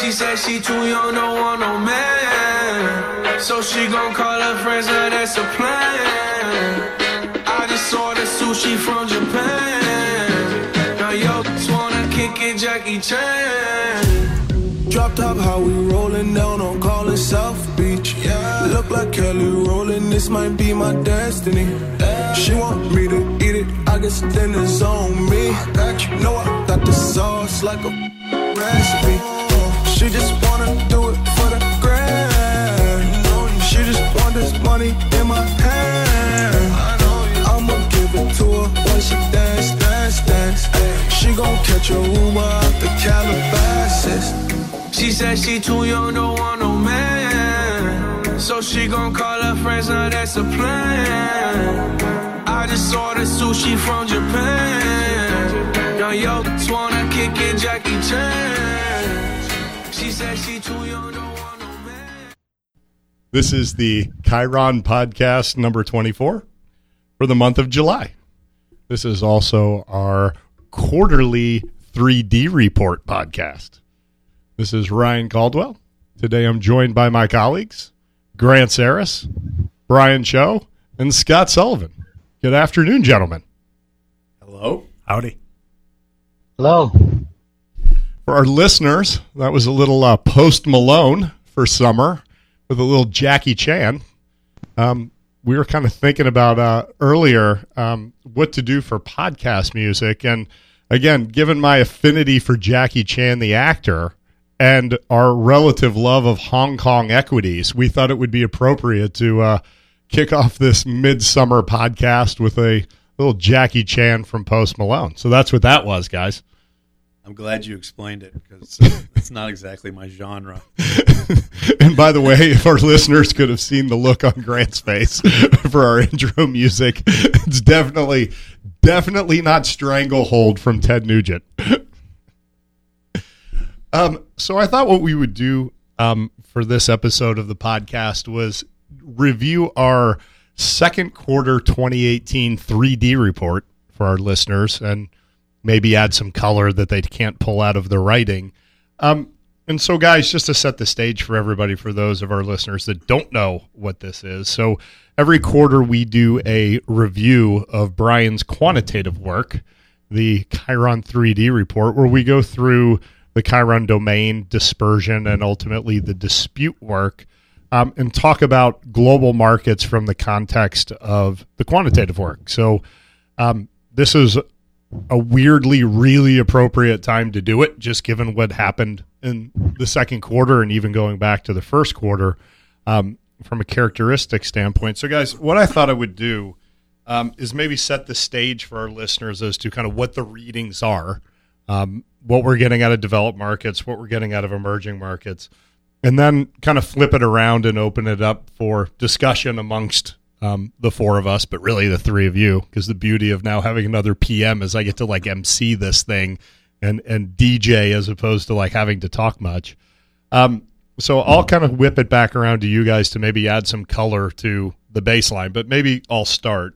She said she too young, don't want no man. So she gon' call her friends, now that's a plan. I just ordered sushi from Japan. Now yo, just wanna kick it, Jackie Chan. Drop top, how we rollin' down on callin' South Beach. Yeah. Look like Kelly Rowland, this might be my destiny. She want me to eat it, I guess then it's on me. I got you, know I got the sauce like a recipe. Just wanna do it for the grand. She just want this money in my hand. I'ma give it to her when she dance, dance, dance. She gon' catch a Uber out the Calabasas. She said she too young, don't want no man. So she gon' call her friends, now that's a plan. I just ordered sushi from Japan. Now yo, just wanna kick it, Jackie Chan. She said she too young, don't want no man. This is the Chiron podcast number 24 for the month of July. This is also our quarterly 3D report podcast. This is Ryan Caldwell. Today I'm joined by my colleagues, Grant Saris, Brian Cho, and Scott Sullivan. Good afternoon, gentlemen. Hello. Howdy. Hello. For our listeners, that was a little uh, post Malone for summer with a little Jackie Chan. Um, we were kind of thinking about uh, earlier um, what to do for podcast music. And again, given my affinity for Jackie Chan, the actor, and our relative love of Hong Kong equities, we thought it would be appropriate to uh, kick off this midsummer podcast with a little Jackie Chan from Post Malone. So that's what that was, guys. I'm glad you explained it because it's not exactly my genre. and by the way, if our listeners could have seen the look on Grant's face for our intro music, it's definitely, definitely not Stranglehold from Ted Nugent. um, so I thought what we would do um, for this episode of the podcast was review our second quarter 2018 3D report for our listeners and maybe add some color that they can't pull out of the writing. Um, and so, guys, just to set the stage for everybody, for those of our listeners that don't know what this is. So, every quarter we do a review of Brian's quantitative work, the Chiron 3D report, where we go through the Chiron domain, dispersion, and ultimately the dispute work, um, and talk about global markets from the context of the quantitative work. So, um, this is a weirdly really appropriate time to do it, just given what happened in the second quarter and even going back to the first quarter um, from a characteristic standpoint. So, guys, what I thought I would do um, is maybe set the stage for our listeners as to kind of what the readings are, um, what we're getting out of developed markets, what we're getting out of emerging markets, and then kind of flip it around and open it up for discussion amongst um, the four of us, but really the three of you, because the beauty of now having another PM is I get to like MC this thing and and DJ as opposed to like having to talk much. Um, so I'll kind of whip it back around to you guys to maybe add some color to the baseline, but maybe I'll start,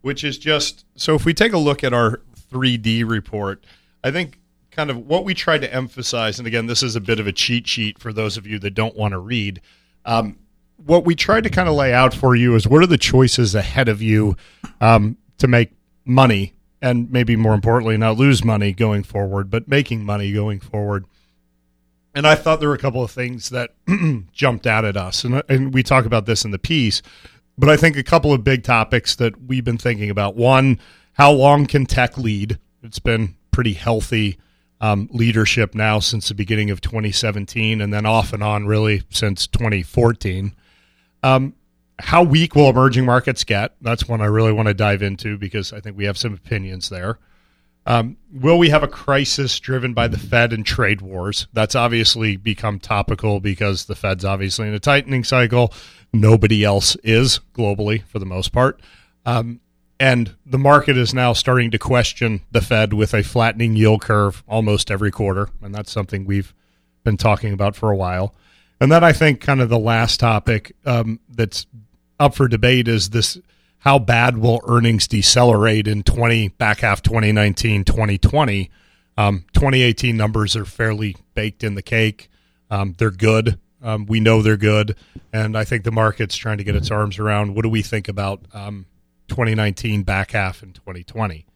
which is just so if we take a look at our 3D report, I think kind of what we tried to emphasize, and again, this is a bit of a cheat sheet for those of you that don't want to read. Um, what we tried to kind of lay out for you is what are the choices ahead of you um, to make money and maybe more importantly not lose money going forward but making money going forward. And i thought there were a couple of things that jumped out at us and, and we talk about this in the piece but i think a couple of big topics that we've been thinking about. One how long can tech lead? It's been pretty healthy um, leadership now since the beginning of 2017 and then off and on really since 2014 um, how weak will emerging markets get? That's one I really want to dive into because I think we have some opinions there. Um, will we have a crisis driven by the Fed and trade wars? That's obviously become topical because the Fed's obviously in a tightening cycle. Nobody else is globally for the most part. Um, and the market is now starting to question the Fed with a flattening yield curve almost every quarter. And that's something we've been talking about for a while. And then I think kind of the last topic um, that's up for debate is this how bad will earnings decelerate in 20 back half 2019 2020 um, 2018 numbers are fairly baked in the cake Um, they're good. Um, we know they're good, and I think the market's trying to get its arms around what do we think about um, 2019 back half and 2020.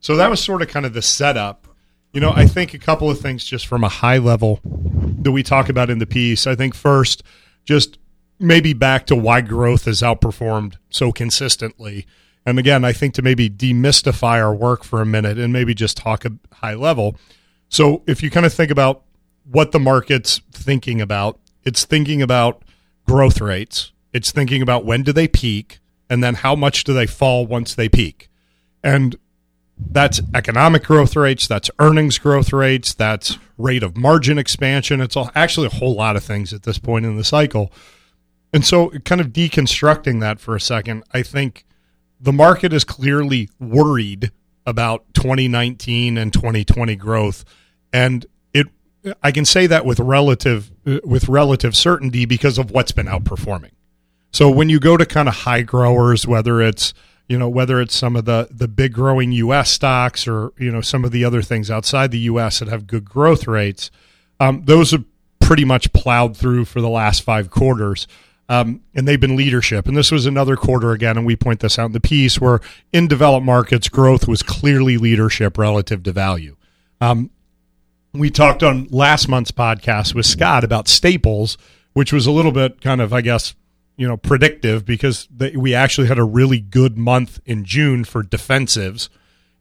So that was sort of kind of the setup. You know, I think a couple of things just from a high level that we talk about in the piece. I think first, just maybe back to why growth has outperformed so consistently. And again, I think to maybe demystify our work for a minute and maybe just talk a high level. So if you kind of think about what the market's thinking about, it's thinking about growth rates. It's thinking about when do they peak and then how much do they fall once they peak. And that's economic growth rates, that's earnings growth rates, that's rate of margin expansion. It's all, actually a whole lot of things at this point in the cycle. And so, kind of deconstructing that for a second, I think the market is clearly worried about 2019 and 2020 growth, and it I can say that with relative with relative certainty because of what's been outperforming. So when you go to kind of high growers, whether it's you know whether it's some of the the big growing U.S. stocks or you know some of the other things outside the U.S. that have good growth rates, um, those have pretty much plowed through for the last five quarters. Um, and they've been leadership. And this was another quarter again, and we point this out in the piece where in developed markets, growth was clearly leadership relative to value. Um, we talked on last month's podcast with Scott about staples, which was a little bit kind of, I guess, you know, predictive because they, we actually had a really good month in June for defensives.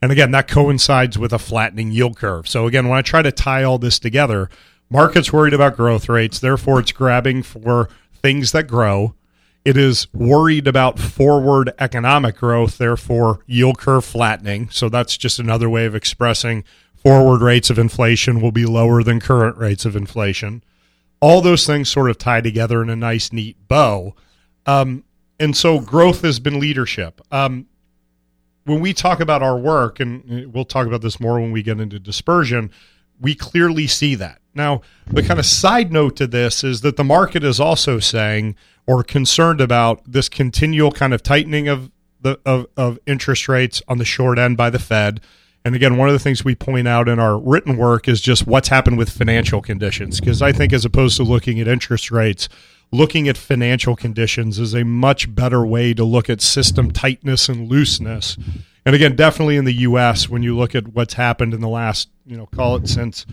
And again, that coincides with a flattening yield curve. So again, when I try to tie all this together, market's worried about growth rates, therefore it's grabbing for things that grow. It is worried about forward economic growth, therefore yield curve flattening. So that's just another way of expressing forward rates of inflation will be lower than current rates of inflation. All those things sort of tie together in a nice, neat bow. Um, and so growth has been leadership. Um, when we talk about our work, and we'll talk about this more when we get into dispersion, we clearly see that. Now, the kind of side note to this is that the market is also saying or concerned about this continual kind of tightening of the of, of interest rates on the short end by the Fed. And again, one of the things we point out in our written work is just what's happened with financial conditions. Because I think, as opposed to looking at interest rates, looking at financial conditions is a much better way to look at system tightness and looseness. And again, definitely in the U.S., when you look at what's happened in the last, you know, call it since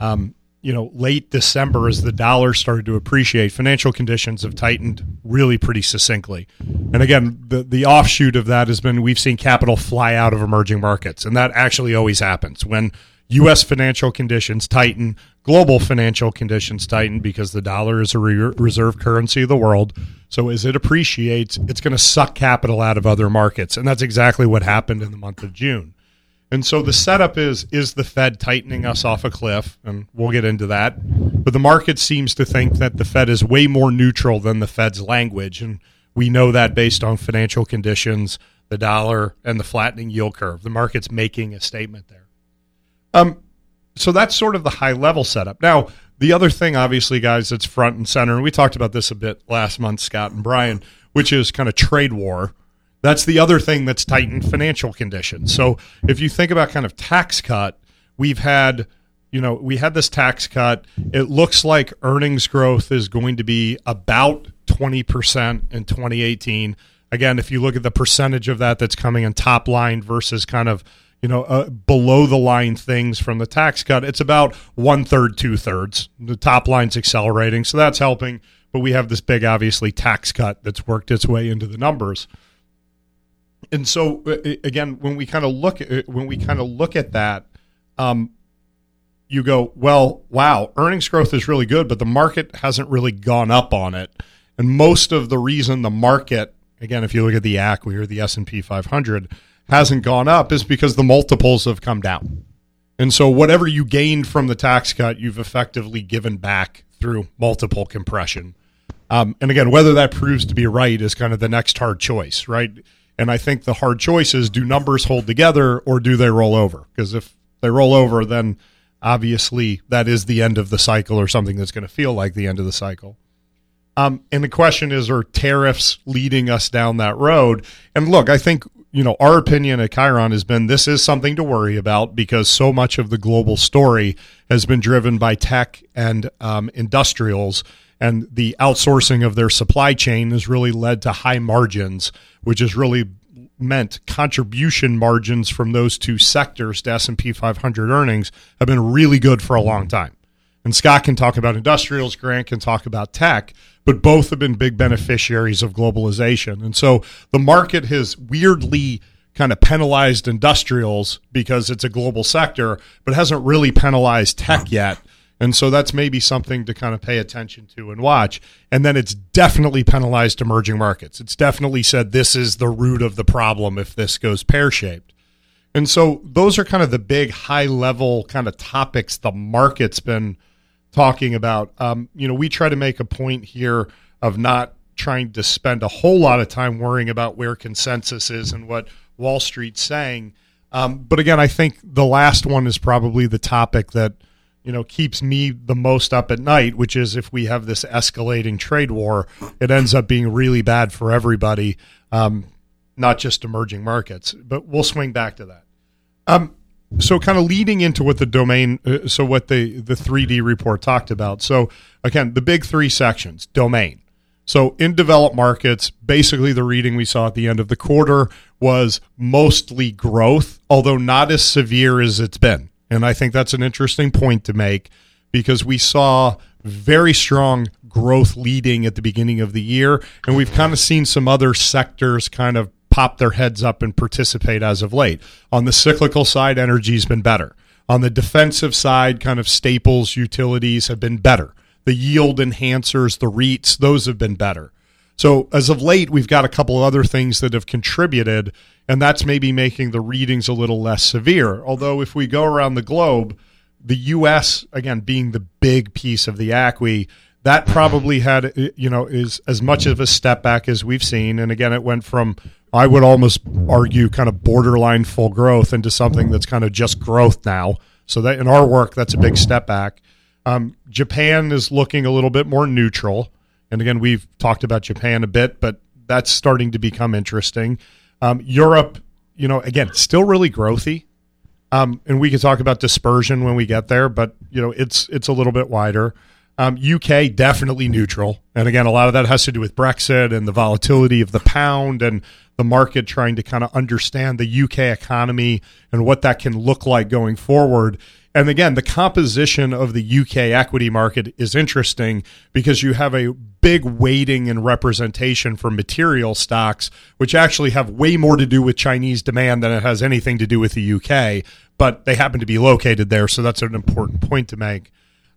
um, you know, late December as the dollar started to appreciate, financial conditions have tightened really pretty succinctly. And again, the the offshoot of that has been we've seen capital fly out of emerging markets, and that actually always happens when U.S. financial conditions tighten, global financial conditions tighten because the dollar is a re- reserve currency of the world. So as it appreciates, it's going to suck capital out of other markets, and that's exactly what happened in the month of June. And so the setup is is the Fed tightening us off a cliff, and we'll get into that. But the market seems to think that the Fed is way more neutral than the Fed's language, and we know that based on financial conditions, the dollar, and the flattening yield curve. The market's making a statement there. Um, so that's sort of the high level setup. Now, the other thing, obviously, guys, that's front and center, and we talked about this a bit last month, Scott and Brian, which is kind of trade war that's the other thing that's tightened financial conditions. So if you think about kind of tax cut, we've had you know, we had this tax cut. It looks like earnings growth is going to be about 20% in 2018. Again, if you look at the percentage of that that's coming in top line versus kind of, you know, uh, below the line things from the tax cut, it's about one third, two thirds. The top line's accelerating. So that's helping. But we have this big, obviously, tax cut that's worked its way into the numbers and so uh, again, when we kind of look at when we kind of look at that, um, you go, well, wow, earnings growth is really good, but the market hasn't really gone up on it. And most of the reason the market, again, if you look at the ACWI or the S and P 500, hasn't gone up is because the multiples have come down. And so whatever you gained from the tax cut, you've effectively given back through multiple compression. Um, and again, whether that proves to be right is kind of the next hard choice, right? And I think the hard choice is do numbers hold together or do they roll over? Because if they roll over, then obviously that is the end of the cycle or something that's going to feel like the end of the cycle. Um, and the question is, are tariffs leading us down that road? And look, I think you know, our opinion at Chiron has been this is something to worry about because so much of the global story has been driven by tech and um, industrials, and the outsourcing of their supply chain has really led to high margins, which has really meant contribution margins from those two sectors to S&P 500 earnings have been really good for a long time. And Scott can talk about industrials, Grant can talk about tech, but both have been big beneficiaries of globalization. And so the market has weirdly kind of penalized industrials because it's a global sector, but hasn't really penalized tech yet. And so that's maybe something to kind of pay attention to and watch. And then it's definitely penalized emerging markets. It's definitely said this is the root of the problem if this goes pear shaped. And so those are kind of the big high level kind of topics the market's been talking about. Um, you know, we try to make a point here of not trying to spend a whole lot of time worrying about where consensus is and what Wall Street's saying. Um, but again, I think the last one is probably the topic that you know keeps me the most up at night, which is if we have this escalating trade war, it ends up being really bad for everybody, um, not just emerging markets. But we'll swing back to that. Um, so kind of leading into what the domain uh, so what the the 3d report talked about so again the big three sections domain so in developed markets basically the reading we saw at the end of the quarter was mostly growth although not as severe as it's been and i think that's an interesting point to make because we saw very strong growth leading at the beginning of the year and we've kind of seen some other sectors kind of pop their heads up and participate as of late. On the cyclical side, energy's been better. On the defensive side, kind of staples, utilities have been better. The yield enhancers, the REITs, those have been better. So as of late, we've got a couple other things that have contributed, and that's maybe making the readings a little less severe. Although if we go around the globe, the U.S. again being the big piece of the ACWI, that probably had you know is as much of a step back as we've seen. And again, it went from I would almost argue kind of borderline full growth into something that's kind of just growth now. So that in our work, that's a big step back. Um, Japan is looking a little bit more neutral, and again, we've talked about Japan a bit, but that's starting to become interesting. Um, Europe, you know, again, still really growthy, um, and we can talk about dispersion when we get there, but you know, it's it's a little bit wider. Um, UK definitely neutral, and again, a lot of that has to do with Brexit and the volatility of the pound and the market trying to kind of understand the UK economy and what that can look like going forward. And again, the composition of the UK equity market is interesting because you have a big weighting and representation for material stocks, which actually have way more to do with Chinese demand than it has anything to do with the UK, but they happen to be located there. So that's an important point to make.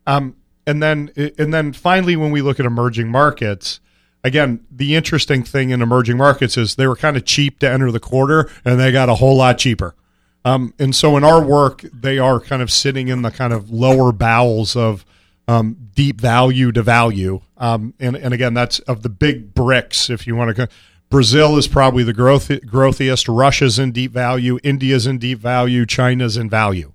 Um, and then, and then finally, when we look at emerging markets, again, the interesting thing in emerging markets is they were kind of cheap to enter the quarter and they got a whole lot cheaper. Um, and so in our work, they are kind of sitting in the kind of lower bowels of um, deep value to value. Um, and, and again, that's of the big BRICs, if you want to. Brazil is probably the growth, growthiest. Russia's in deep value. India's in deep value. China's in value.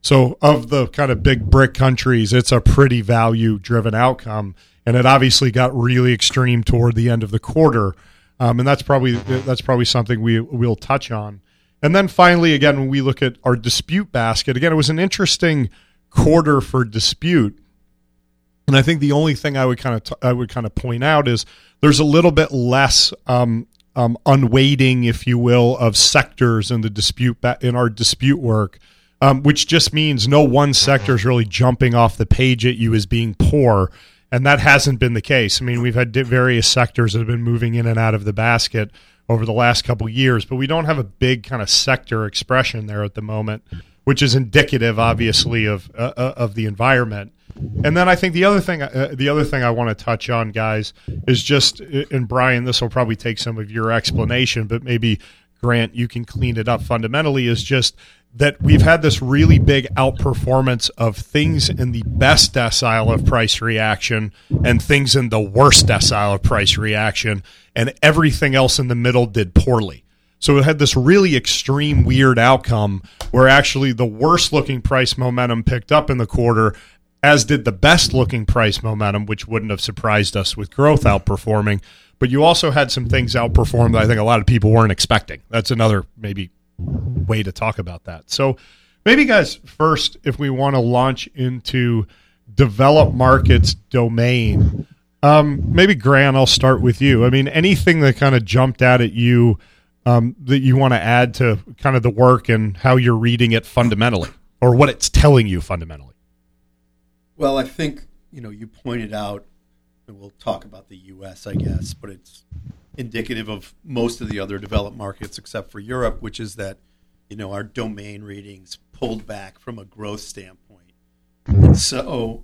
So, of the kind of big BRIC countries, it's a pretty value driven outcome and it obviously got really extreme toward the end of the quarter. Um, and that's probably that's probably something we we'll touch on. And then finally, again, when we look at our dispute basket, again, it was an interesting quarter for dispute. And I think the only thing I would kind of t- I would kind of point out is there's a little bit less um, um, unweighting, if you will, of sectors in the dispute ba- in our dispute work, um, which just means no one sector is really jumping off the page at you as being poor and that hasn't been the case. I mean, we've had various sectors that have been moving in and out of the basket over the last couple years, but we don't have a big kind of sector expression there at the moment, which is indicative, obviously, of uh, uh of the environment. And then I think the other thing, uh, the other thing I want to touch on, guys, is just, uh, and Brian, this will probably take some of your explanation, but maybe Grant, you can clean it up fundamentally. Is just that we've had this really big outperformance of things in the best decile of price reaction and things in the worst decile of price reaction, and everything else in the middle did poorly. So it had this really extreme, weird outcome where actually the worst looking price momentum picked up in the quarter as did the best looking price momentum, which wouldn't have surprised us with growth outperforming. But you also had some things outperform that I think a lot of people weren't expecting. That's another maybe way to talk about that. So, maybe, guys, first, if we want to launch into developed markets domain, um, maybe Grant, I'll start with you. I mean, anything that kind of jumped out at you um, that you want to add to kind of the work and how you're reading it fundamentally or what it's telling you fundamentally? Well, I think you know you pointed out, and we'll talk about the U.S. I guess, but it's indicative of most of the other developed markets except for Europe, which is that you know our domain readings pulled back from a growth standpoint, and so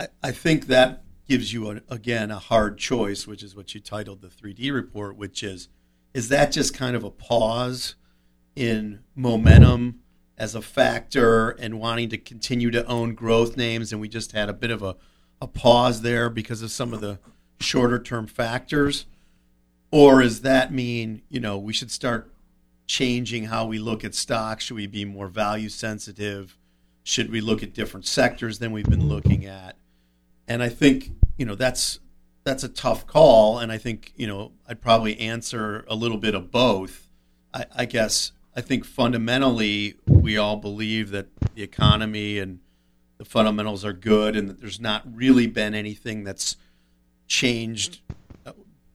I, I think that gives you a, again a hard choice, which is what you titled the 3D report, which is is that just kind of a pause in momentum as a factor and wanting to continue to own growth names. And we just had a bit of a, a pause there because of some of the shorter term factors? Or does that mean, you know, we should start changing how we look at stocks? Should we be more value sensitive? Should we look at different sectors than we've been looking at? And I think, you know, that's that's a tough call, and I think you know I'd probably answer a little bit of both. I, I guess I think fundamentally we all believe that the economy and the fundamentals are good and that there's not really been anything that's changed.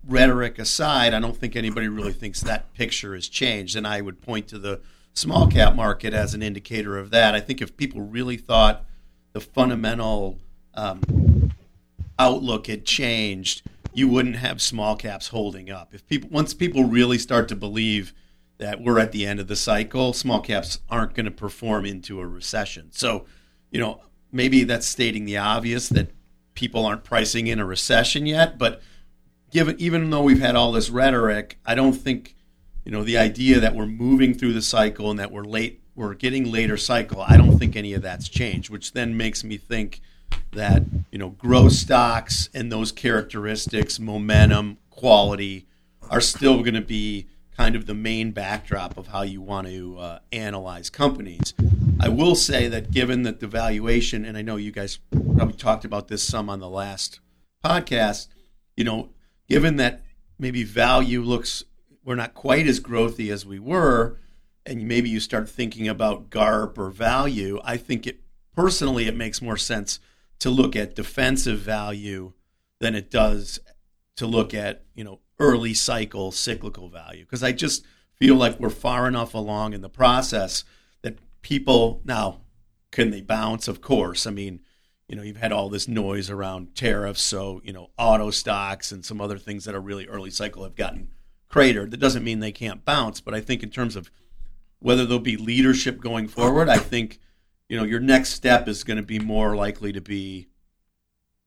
Rhetoric aside, I don't think anybody really thinks that picture has changed. And I would point to the small cap market as an indicator of that. I think if people really thought the fundamental um, outlook had changed, you wouldn't have small caps holding up. If people once people really start to believe that we're at the end of the cycle, small caps aren't going to perform into a recession. So, you know, maybe that's stating the obvious that people aren't pricing in a recession yet, but given even though we've had all this rhetoric, I don't think you know the idea that we're moving through the cycle and that we're late we're getting later cycle, I don't think any of that's changed, which then makes me think that, you know, growth stocks and those characteristics, momentum, quality are still going to be kind of the main backdrop of how you want to uh, analyze companies. I will say that given that the valuation, and I know you guys probably talked about this some on the last podcast, you know, given that maybe value looks, we're not quite as growthy as we were, and maybe you start thinking about GARP or value, I think it personally it makes more sense to look at defensive value than it does to look at, you know, early cycle cyclical value. Because I just feel like we're far enough along in the process that people now can they bounce? Of course. I mean you know you've had all this noise around tariffs so you know auto stocks and some other things that are really early cycle have gotten cratered. That doesn't mean they can't bounce but I think in terms of whether there'll be leadership going forward I think you know your next step is going to be more likely to be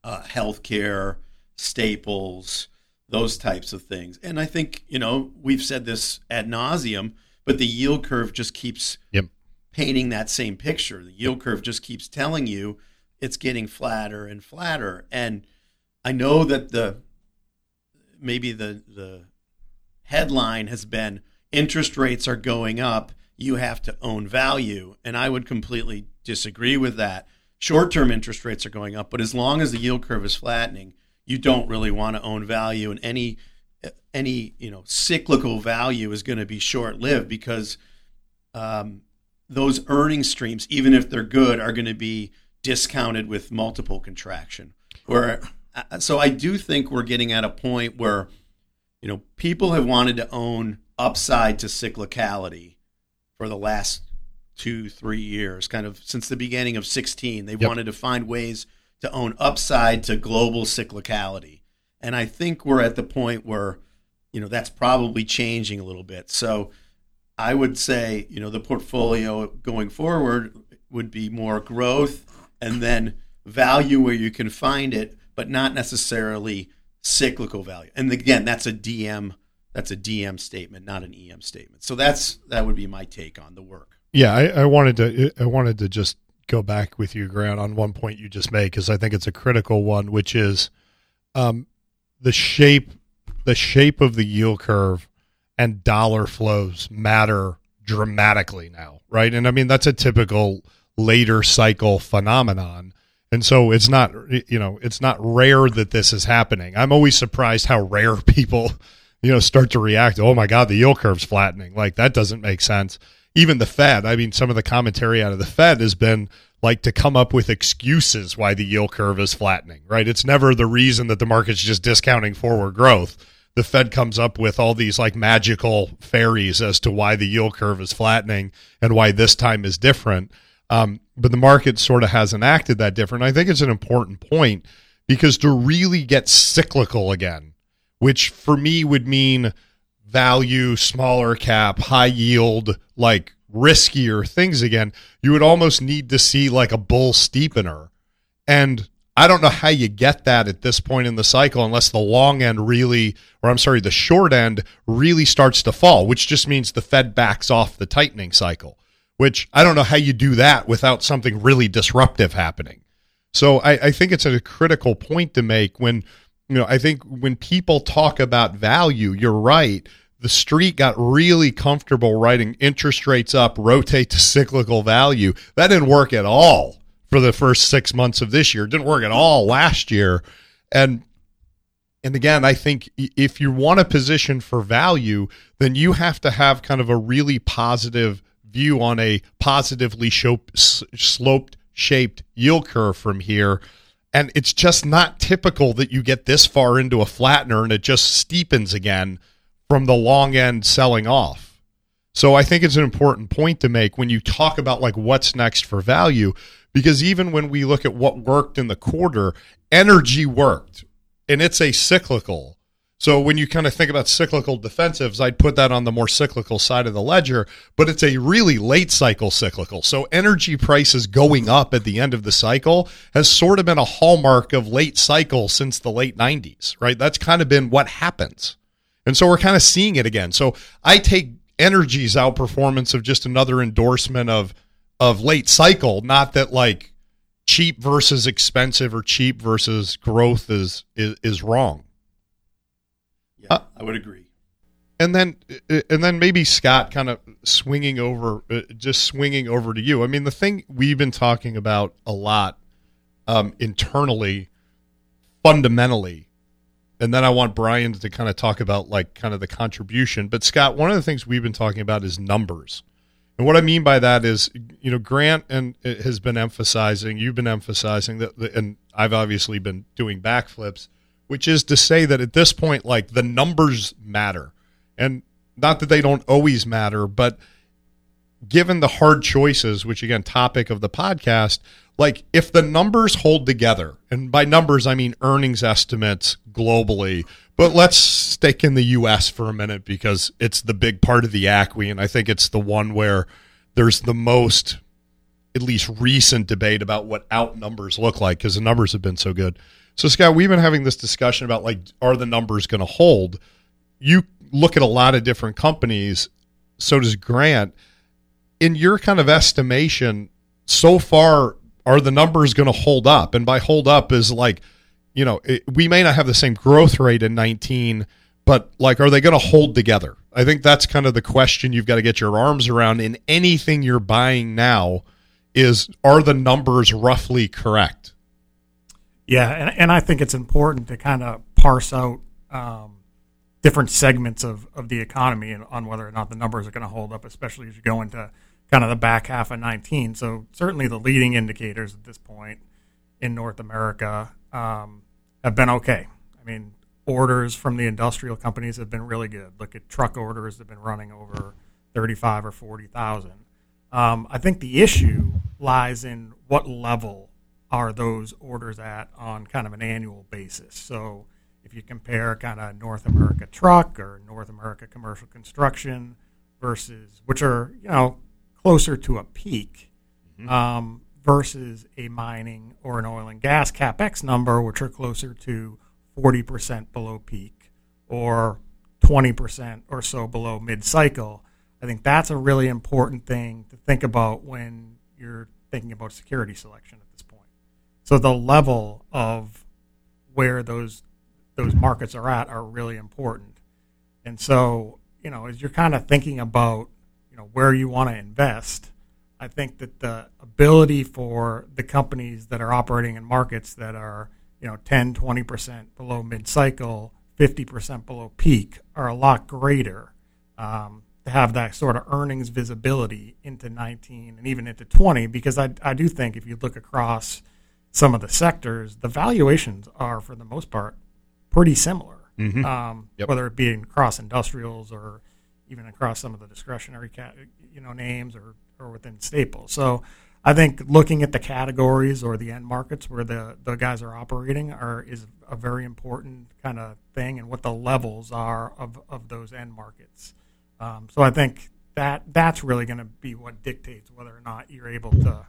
uh, healthcare staples those types of things. And I think, you know, we've said this ad nauseum, but the yield curve just keeps yep. painting that same picture. The yield curve just keeps telling you it's getting flatter and flatter. And I know that the maybe the the headline has been interest rates are going up, you have to own value. And I would completely disagree with that. Short term interest rates are going up, but as long as the yield curve is flattening, you don't really want to own value and any any you know cyclical value is going to be short lived because um, those earning streams, even if they're good, are going to be discounted with multiple contraction. Where uh, so I do think we're getting at a point where you know people have wanted to own upside to cyclicality for the last two three years, kind of since the beginning of sixteen. They yep. wanted to find ways to own upside to global cyclicality. And I think we're at the point where, you know, that's probably changing a little bit. So I would say, you know, the portfolio going forward would be more growth and then value where you can find it, but not necessarily cyclical value. And again, that's a DM that's a DM statement, not an EM statement. So that's that would be my take on the work. Yeah, I, I wanted to I wanted to just go back with you, Grant, on one point you just made because I think it's a critical one, which is um, the shape the shape of the yield curve and dollar flows matter dramatically now, right? And I mean that's a typical later cycle phenomenon. And so it's not, you know, it's not rare that this is happening. I'm always surprised how rare people, you know, start to react. Oh my God, the yield curve's flattening. Like that doesn't make sense. Even the Fed, I mean, some of the commentary out of the Fed has been like to come up with excuses why the yield curve is flattening, right? It's never the reason that the market's just discounting forward growth. The Fed comes up with all these like magical fairies as to why the yield curve is flattening and why this time is different. Um, but the market sort of hasn't acted that different. I think it's an important point because to really get cyclical again, which for me would mean value, smaller cap, high yield, like riskier things again, you would almost need to see like a bull steepener. And I don't know how you get that at this point in the cycle unless the long end really, or I'm sorry, the short end really starts to fall, which just means the Fed backs off the tightening cycle which I don't know how you do that without something really disruptive happening. So I, I think it's a critical point to make when, you know, I think when people talk about value, you're right. The street got really comfortable writing interest rates up, rotate to cyclical value. That didn't work at all for the first six months of this year. It didn't work at all last year. And and again, I think if you want a position for value, then you have to have kind of a really positive view on a positively sloped shaped yield curve from here. And it's just not typical that you get this far into a flattener and it just steepens again from the long end selling off. So I think it's an important point to make when you talk about like what's next for value, because even when we look at what worked in the quarter, energy worked and it's a cyclical. So when you kind of think about cyclical defensives, I'd put that on the more cyclical side of the ledger, but it's a really late cycle cyclical. So energy prices going up at the end of the cycle has sort of been a hallmark of late cycle since the late 90s, right? That's kind of been what happens. And so we're kind of seeing it again. So I take energy's outperformance of just another endorsement of of late cycle, not that like cheap versus expensive or cheap versus growth is is, is wrong. Yeah, uh, I would agree. And then, and then maybe Scott kind of swinging over, uh, just swinging over to you. I mean, the thing we've been talking about a lot um, internally, fundamentally, and then I want Brian to kind of talk about like kind of the contribution. But Scott, one of the things we've been talking about is numbers. And what I mean by that is, you know, Grant and uh, has been emphasizing, you've been emphasizing that, and I've obviously been doing backflips which is to say that at this point, like the numbers matter. And not that they don't always matter, but given the hard choices, which again, topic of the podcast, like if the numbers hold together, and by numbers, I mean earnings estimates globally, but let's stick in the US for a minute because it's the big part of the ACWI, and I think it's the one where there's the most, at least recent debate about what out numbers look like because the numbers have been so good. So, Scott, we've been having this discussion about like, are the numbers going to hold? You look at a lot of different companies. So does Grant. In your kind of estimation, so far, are the numbers going to hold up? And by hold up is like, you know, it, we may not have the same growth rate in 19, but like, are they going to hold together? I think that's kind of the question you've got to get your arms around in anything you're buying now is are the numbers roughly correct? Yeah, and, and I think it's important to kind of parse out um, different segments of, of the economy and on whether or not the numbers are going to hold up, especially as you go into kind of the back half of 19. So certainly the leading indicators at this point in North America um, have been okay. I mean, orders from the industrial companies have been really good. Look at truck orders have been running over 35 or 40,000. Um, I think the issue lies in what level are those orders at on kind of an annual basis. So if you compare kind of North America truck or North America commercial construction versus which are you know closer to a peak mm-hmm. um, versus a mining or an oil and gas capex number, which are closer to forty percent below peak or twenty percent or so below mid cycle. I think that's a really important thing to think about when you're thinking about security selection at this point. so the level of where those those markets are at are really important. And so, you know, as you're kind of thinking about, you know, where you want to invest, I think that the ability for the companies that are operating in markets that are, you know, 10, 20% below mid cycle, 50% below peak are a lot greater um, to have that sort of earnings visibility into 19 and even into 20. Because I, I do think if you look across some of the sectors, the valuations are, for the most part, pretty similar. Mhm. Um, Yep. Whether it be across industrials or even across some of the discretionary, you know, names or, or within staples. So I think looking at the categories or the end markets where the, the guys are operating are is a very important kind of thing, and what the levels are of, of those end markets. Um, so I think that that's really going to be what dictates whether or not you're able to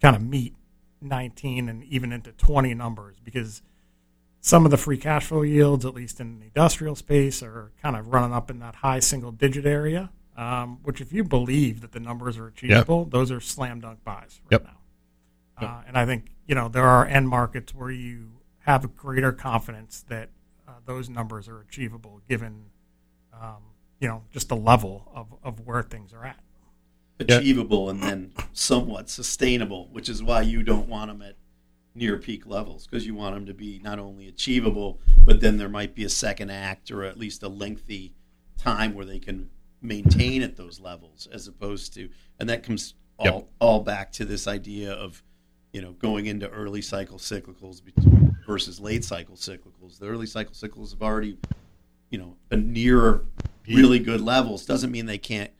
kind of meet 19 and even into 20 numbers because some of the free cash flow yields, at least in the industrial space, are kind of running up in that high single digit area. Um, which, if you believe that the numbers are achievable, those are slam dunk buys right Yep. now. Uh, and I think you know there are end markets where you have a greater confidence that uh, those numbers are achievable, given um, you know just the level of, of where things are at. achievable and then somewhat sustainable, which is why you don't want them at near peak levels because you want them to be not only achievable, but then there might be a second act or at least a lengthy time where they can maintain at those levels as opposed to and that comes all, Yep. all back to this idea of you know going into early cycle cyclicals versus late cycle cyclicals the early cycle cyclicals have already you know been near really good levels doesn't mean they can't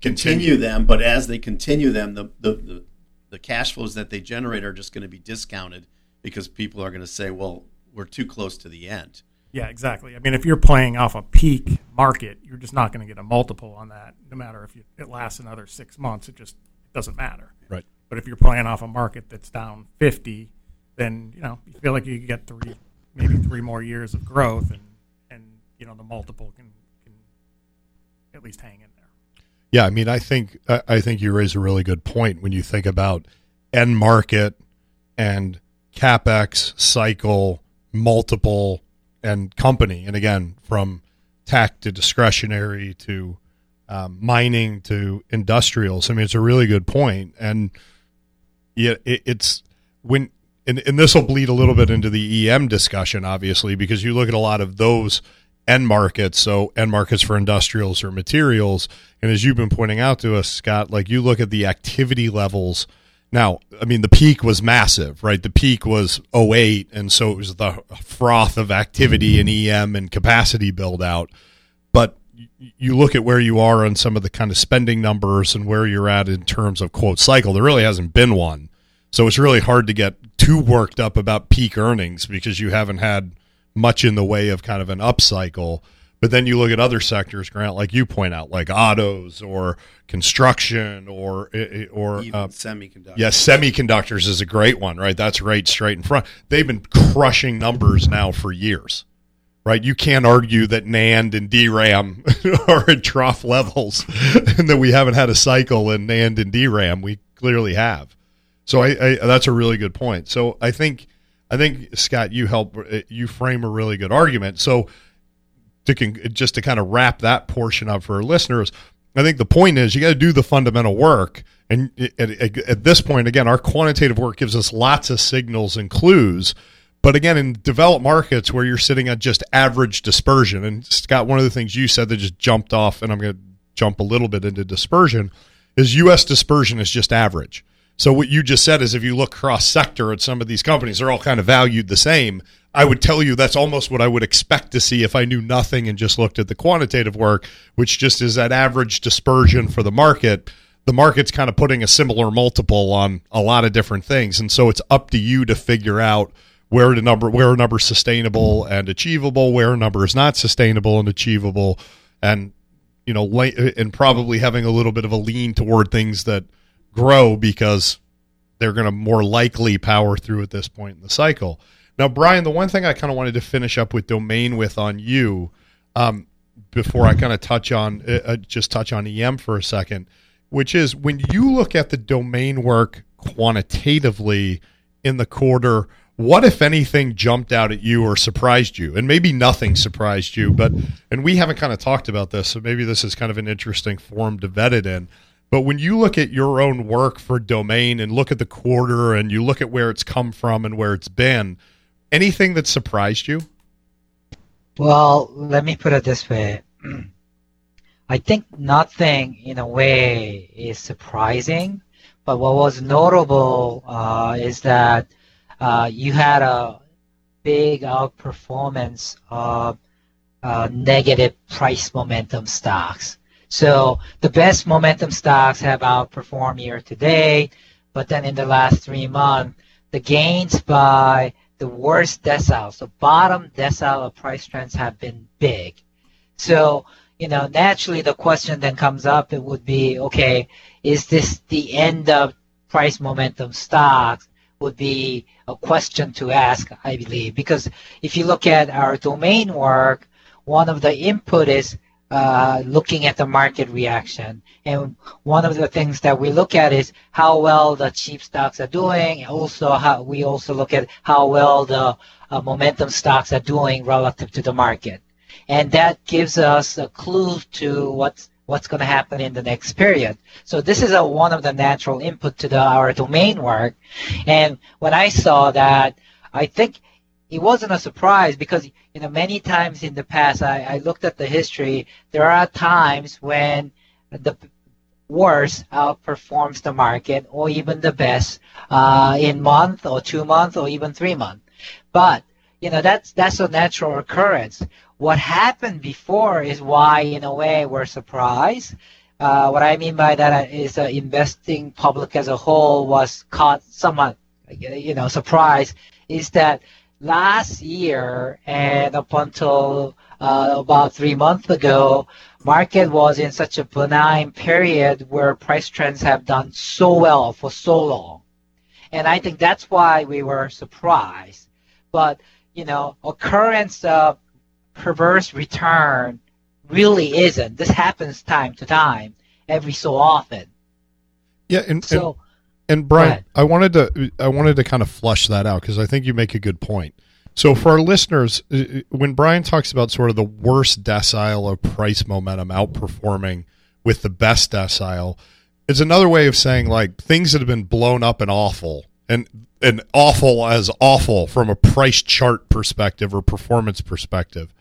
continue them, but as they continue them, the, the, the, the cash flows that they generate are just going to be discounted because people are going to say, well, we're too close to the end. Yeah, exactly. I mean, if you're playing off a peak market, you're just not going to get a multiple on that. No matter if you, it lasts another six months, it just doesn't matter. Right. But if you're playing off a market that's down 50, then you know you feel like you get three, maybe three more years of growth, and and you know the multiple can can at least hang in there. Yeah, I mean, I think I I think you raise a really good point when you think about end market and capex cycle, multiple, and company, and again from tech to discretionary to um, mining to industrials. I mean, it's a really good point, and yeah, it, it's when and, and this will bleed a little bit into the EM discussion, obviously, because you look at a lot of those end markets, so end markets for industrials or materials, and as you've been pointing out to us, Scott, like you look at the activity levels. Now, I mean, the peak was massive, right? The peak was 08, and so it was the froth of activity in EM and capacity build out. But you look at where you are on some of the kind of spending numbers and where you're at in terms of quote cycle, there really hasn't been one. So it's really hard to get too worked up about peak earnings because you haven't had much in the way of kind of an upcycle. But then you look at other sectors, Grant, like you point out, like autos or construction or or uh, semiconductors. Yes, semiconductors is a great one, right? That's right, straight in front. They've been crushing numbers now for years, right? You can't argue that NAND and DRAM are at trough levels and that we haven't had a cycle in NAND and DRAM. We clearly have. So I, I that's a really good point. So I think I think Scott, you help you frame a really good argument. So to con- just to kind of wrap that portion up for our listeners, I think the point is you got to do the fundamental work. And at, at, at this point, again, our quantitative work gives us lots of signals and clues. But again, in developed markets where you're sitting at just average dispersion, and Scott, one of the things you said that just jumped off, and I'm going to jump a little bit into dispersion, is U.S. dispersion is just average. So what you just said is if you look cross sector at some of these companies, they're all kind of valued the same. I would tell you that's almost what I would expect to see if I knew nothing and just looked at the quantitative work, which just is that average dispersion for the market. The market's kind of putting a similar multiple on a lot of different things, and so it's up to you to figure out where the number where a number is sustainable and achievable, where a number is not sustainable and achievable, and you know, and probably having a little bit of a lean toward things that grow because they're going to more likely power through at this point in the cycle. Now, Brian, the one thing I kind of wanted to finish up with domain with on you, um, before I kind of touch on uh, uh, just touch on EM for a second, which is when you look at the domain work quantitatively in the quarter, what if anything jumped out at you or surprised you? And maybe nothing surprised you, but and we haven't kind of talked about this, so maybe this is kind of an interesting form to vet it in. But when you look at your own work for Domain and look at the quarter and you look at where it's come from and where it's been, anything that surprised you? Well, let me put it this way. I think nothing in a way is surprising, but what was notable uh, is that uh, you had a big outperformance of uh, negative price momentum stocks. So the best momentum stocks have outperformed year to date, but then in the last three months, the gains by the worst deciles, the bottom decile of price trends have been big. So, you know, naturally the question then comes up, it would be, okay, is this the end of price momentum stocks? Would be a question to ask, I believe, because if you look at our domain work, one of the input is uh, looking at the market reaction. And one of the things that we look at is how well the cheap stocks are doing. Also, how we also look at how well the uh, momentum stocks are doing relative to the market, and that gives us a clue to what's what's going to happen in the next period. So this is a, one of the natural input to the, our domain work. And when I saw that, I think it wasn't a surprise because you know many times in the past I, I looked at the history there are times when the worst outperforms the market or even the best uh, in month or two months or even three months but you know that's that's a natural occurrence. What happened before is why in a way we're surprised. Uh, what i mean by that is uh, investing public as a whole was caught somewhat you know surprised is that last year and up until uh, about three months ago, market was in such a benign period where price trends have done so well for so long. And I think that's why we were surprised. But, you know, occurrence of perverse return really isn't. This happens time to time, every so often. Yeah, and, so, and and Brian, I wanted to I wanted to kind of flush that out because I think you make a good point. So for our listeners, uh, uh, when Brian talks about sort of the worst decile of price momentum outperforming with the best decile, it's another way of saying like things that have been blown up and awful and and awful as awful from a price chart perspective or performance perspective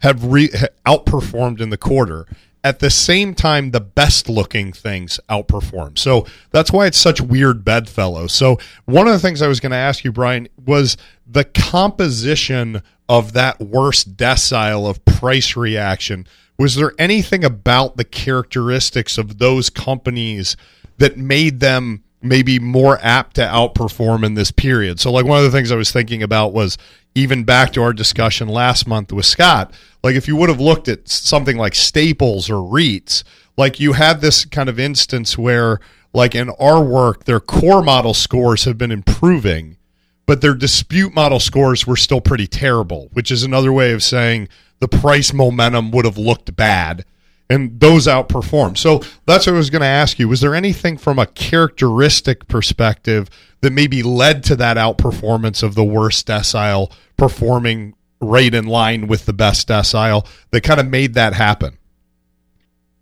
have re- outperformed in the quarter at the same time the best looking things outperform. So that's why it's such weird bedfellows. So one of the things I was going to ask you, Brian, was the composition of that worst decile of price reaction. Was there anything about the characteristics of those companies that made them maybe more apt to outperform in this period? So like one of the things I was thinking about was even back to our discussion last month with Scott, like if you would have looked at something like Staples or REITs, like you had this kind of instance where, like in our work, their core model scores have been improving, but their dispute model scores were still pretty terrible, which is another way of saying the price momentum would have looked bad and those outperformed. So that's what I was going to ask you. Was there anything from a characteristic perspective that maybe led to that outperformance of the worst decile performing right in line with the best decile that kind of made that happen?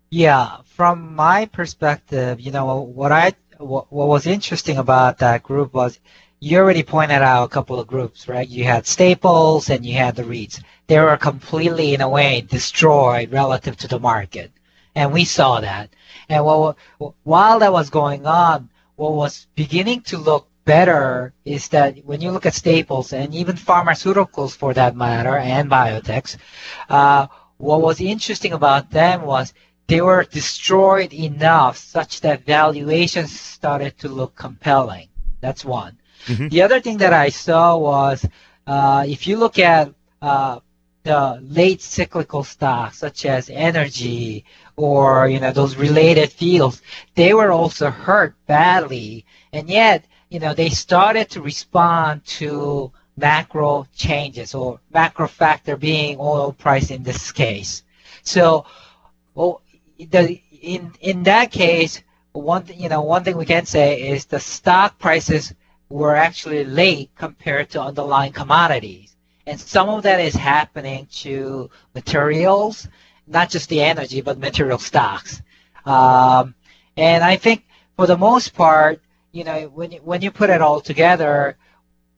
Yeah, from my perspective, you know, what I what, what was interesting about that group was you already pointed out a couple of groups, right? You had Staples and you had the REITs. They were completely, in a way, destroyed relative to the market. And we saw that. And what, while that was going on, what was beginning to look better is that when you look at Staples and even pharmaceuticals for that matter and biotechs, uh, what was interesting about them was they were destroyed enough such that valuations started to look compelling. That's one. Mm-hmm. The other thing that I saw was uh, if you look at uh, the late cyclical stocks such as energy or you know those related fields, they were also hurt badly, and yet you know they started to respond to macro changes or macro factor being oil price in this case. So, well, the, in in that case, one you know one thing we can say is the stock prices were actually late compared to underlying commodities. And some of that is happening to materials, not just the energy, but material stocks. Um, And I think for the most part, you know, when you, when you put it all together,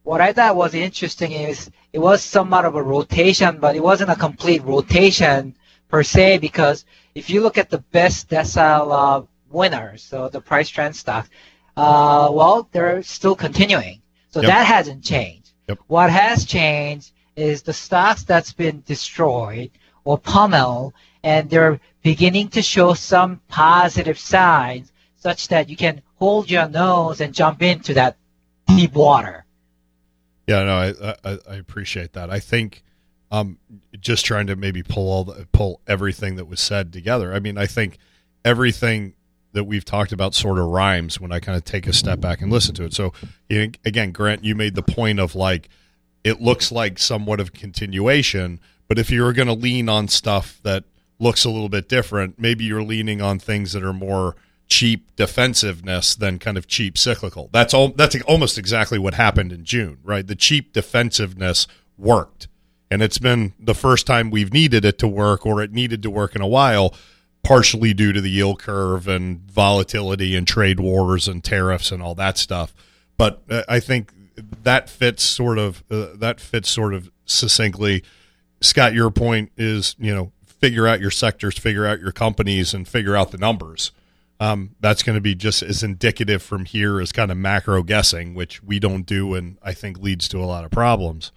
what I thought was interesting is it was somewhat of a rotation, but it wasn't a complete rotation per se because if you look at the best decile uh, winners, so the price trend stocks, uh, well, they're still continuing. So Yep. that hasn't changed. Yep. What has changed is the stocks that's been destroyed or pummeled, and they're beginning to show some positive signs such that you can hold your nose and jump into that deep water. Yeah, no, I, I I appreciate that. I think um just trying to maybe pull all the, pull everything that was said together. I mean, I think everything that we've talked about sort of rhymes when I kind of take a step back and listen to it. So again, Grant, you made the point of like it looks like somewhat of continuation, but if you're going to lean on stuff that looks a little bit different, maybe you're leaning on things that are more cheap defensiveness than kind of cheap cyclical. That's all that's almost exactly what happened in June, right? The cheap defensiveness worked. And it's been the first time we've needed it to work or it needed to work in a while, partially due to the yield curve and volatility and trade wars and tariffs and all that stuff. But uh, I think that fits sort of uh, that fits sort of succinctly. Scott, your point is, you know, figure out your sectors, figure out your companies, and figure out the numbers. Um, that's going to be just as indicative from here as kind of macro guessing, which we don't do, and I think leads to a lot of problems.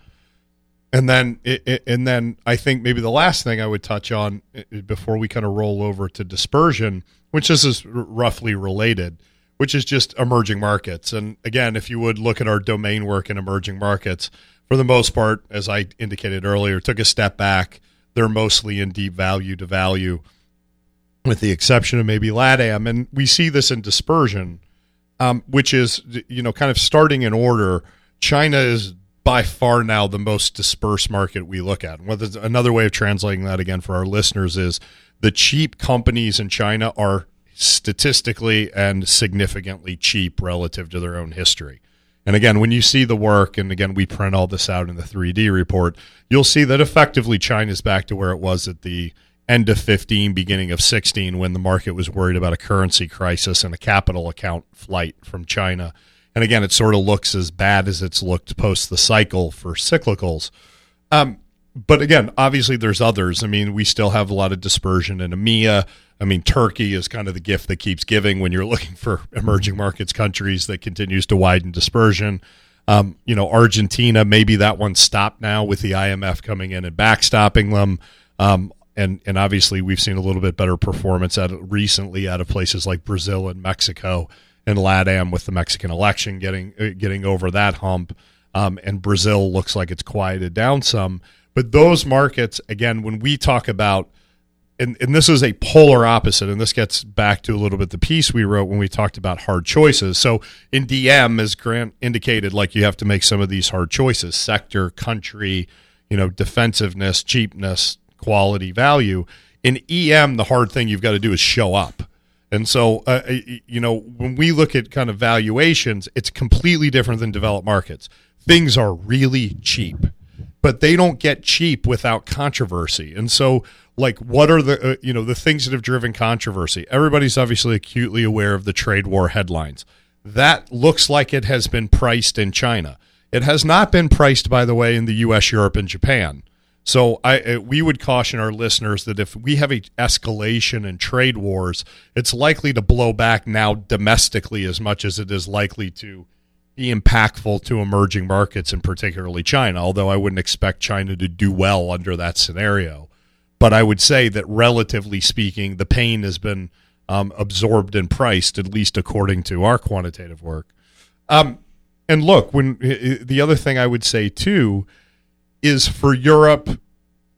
And then, it, it- and then I think maybe the last thing I would touch on before we kind of roll over to dispersion, which this is roughly related, which is just emerging markets. And again, if you would look at our domain work in emerging markets, for the most part, as I indicated earlier, took a step back. They're mostly in deep value to value, with the exception of maybe LATAM. And we see this in dispersion, um, which is, you know, kind of starting in order. China is by far now the most dispersed market we look at. Another way of translating that again for our listeners is the cheap companies in China are statistically and significantly cheap relative to their own history. And again, when you see the work, and again, we print all this out in the 3D report, you'll see that effectively China's back to where it was at the end of 15, beginning of 16, when the market was worried about a currency crisis and a capital account flight from China. And again, it sort of looks as bad as it's looked post the cycle for cyclicals. Um, but again, obviously, there's others. I mean, we still have a lot of dispersion in EMEA. I mean, Turkey is kind of the gift that keeps giving when you're looking for emerging markets countries that continues to widen dispersion. Um, you know, Argentina, maybe that one stopped now with the IMF coming in and backstopping them. Um, and and obviously, we've seen a little bit better performance out of, recently out of places like Brazil and Mexico and LATAM with the Mexican election getting uh, getting over that hump. Um, and Brazil looks like it's quieted down some. But those markets, again, when we talk about and, and this is a polar opposite, and this gets back to a little bit the piece we wrote when we talked about hard choices. So in DM, as Grant indicated, like you have to make some of these hard choices: sector, country, you know, defensiveness, cheapness, quality, value. In EM, the hard thing you've got to do is show up. And so, uh, you know, when we look at kind of valuations, it's completely different than developed markets. Things are really cheap but they don't get cheap without controversy. And so, like, what are the uh, you know the things that have driven controversy? Everybody's obviously acutely aware of the trade war headlines. That looks like it has been priced in China. It has not been priced, by the way, in the U.S., Europe, and Japan. So I uh, we would caution our listeners that if we have a escalation in trade wars, it's likely to blow back now domestically as much as it is likely to be impactful to emerging markets and particularly China, although I wouldn't expect China to do well under that scenario. But I would say that relatively speaking, the pain has been um, absorbed and priced, at least according to our quantitative work. Um, and look, when the other thing I would say too is for Europe,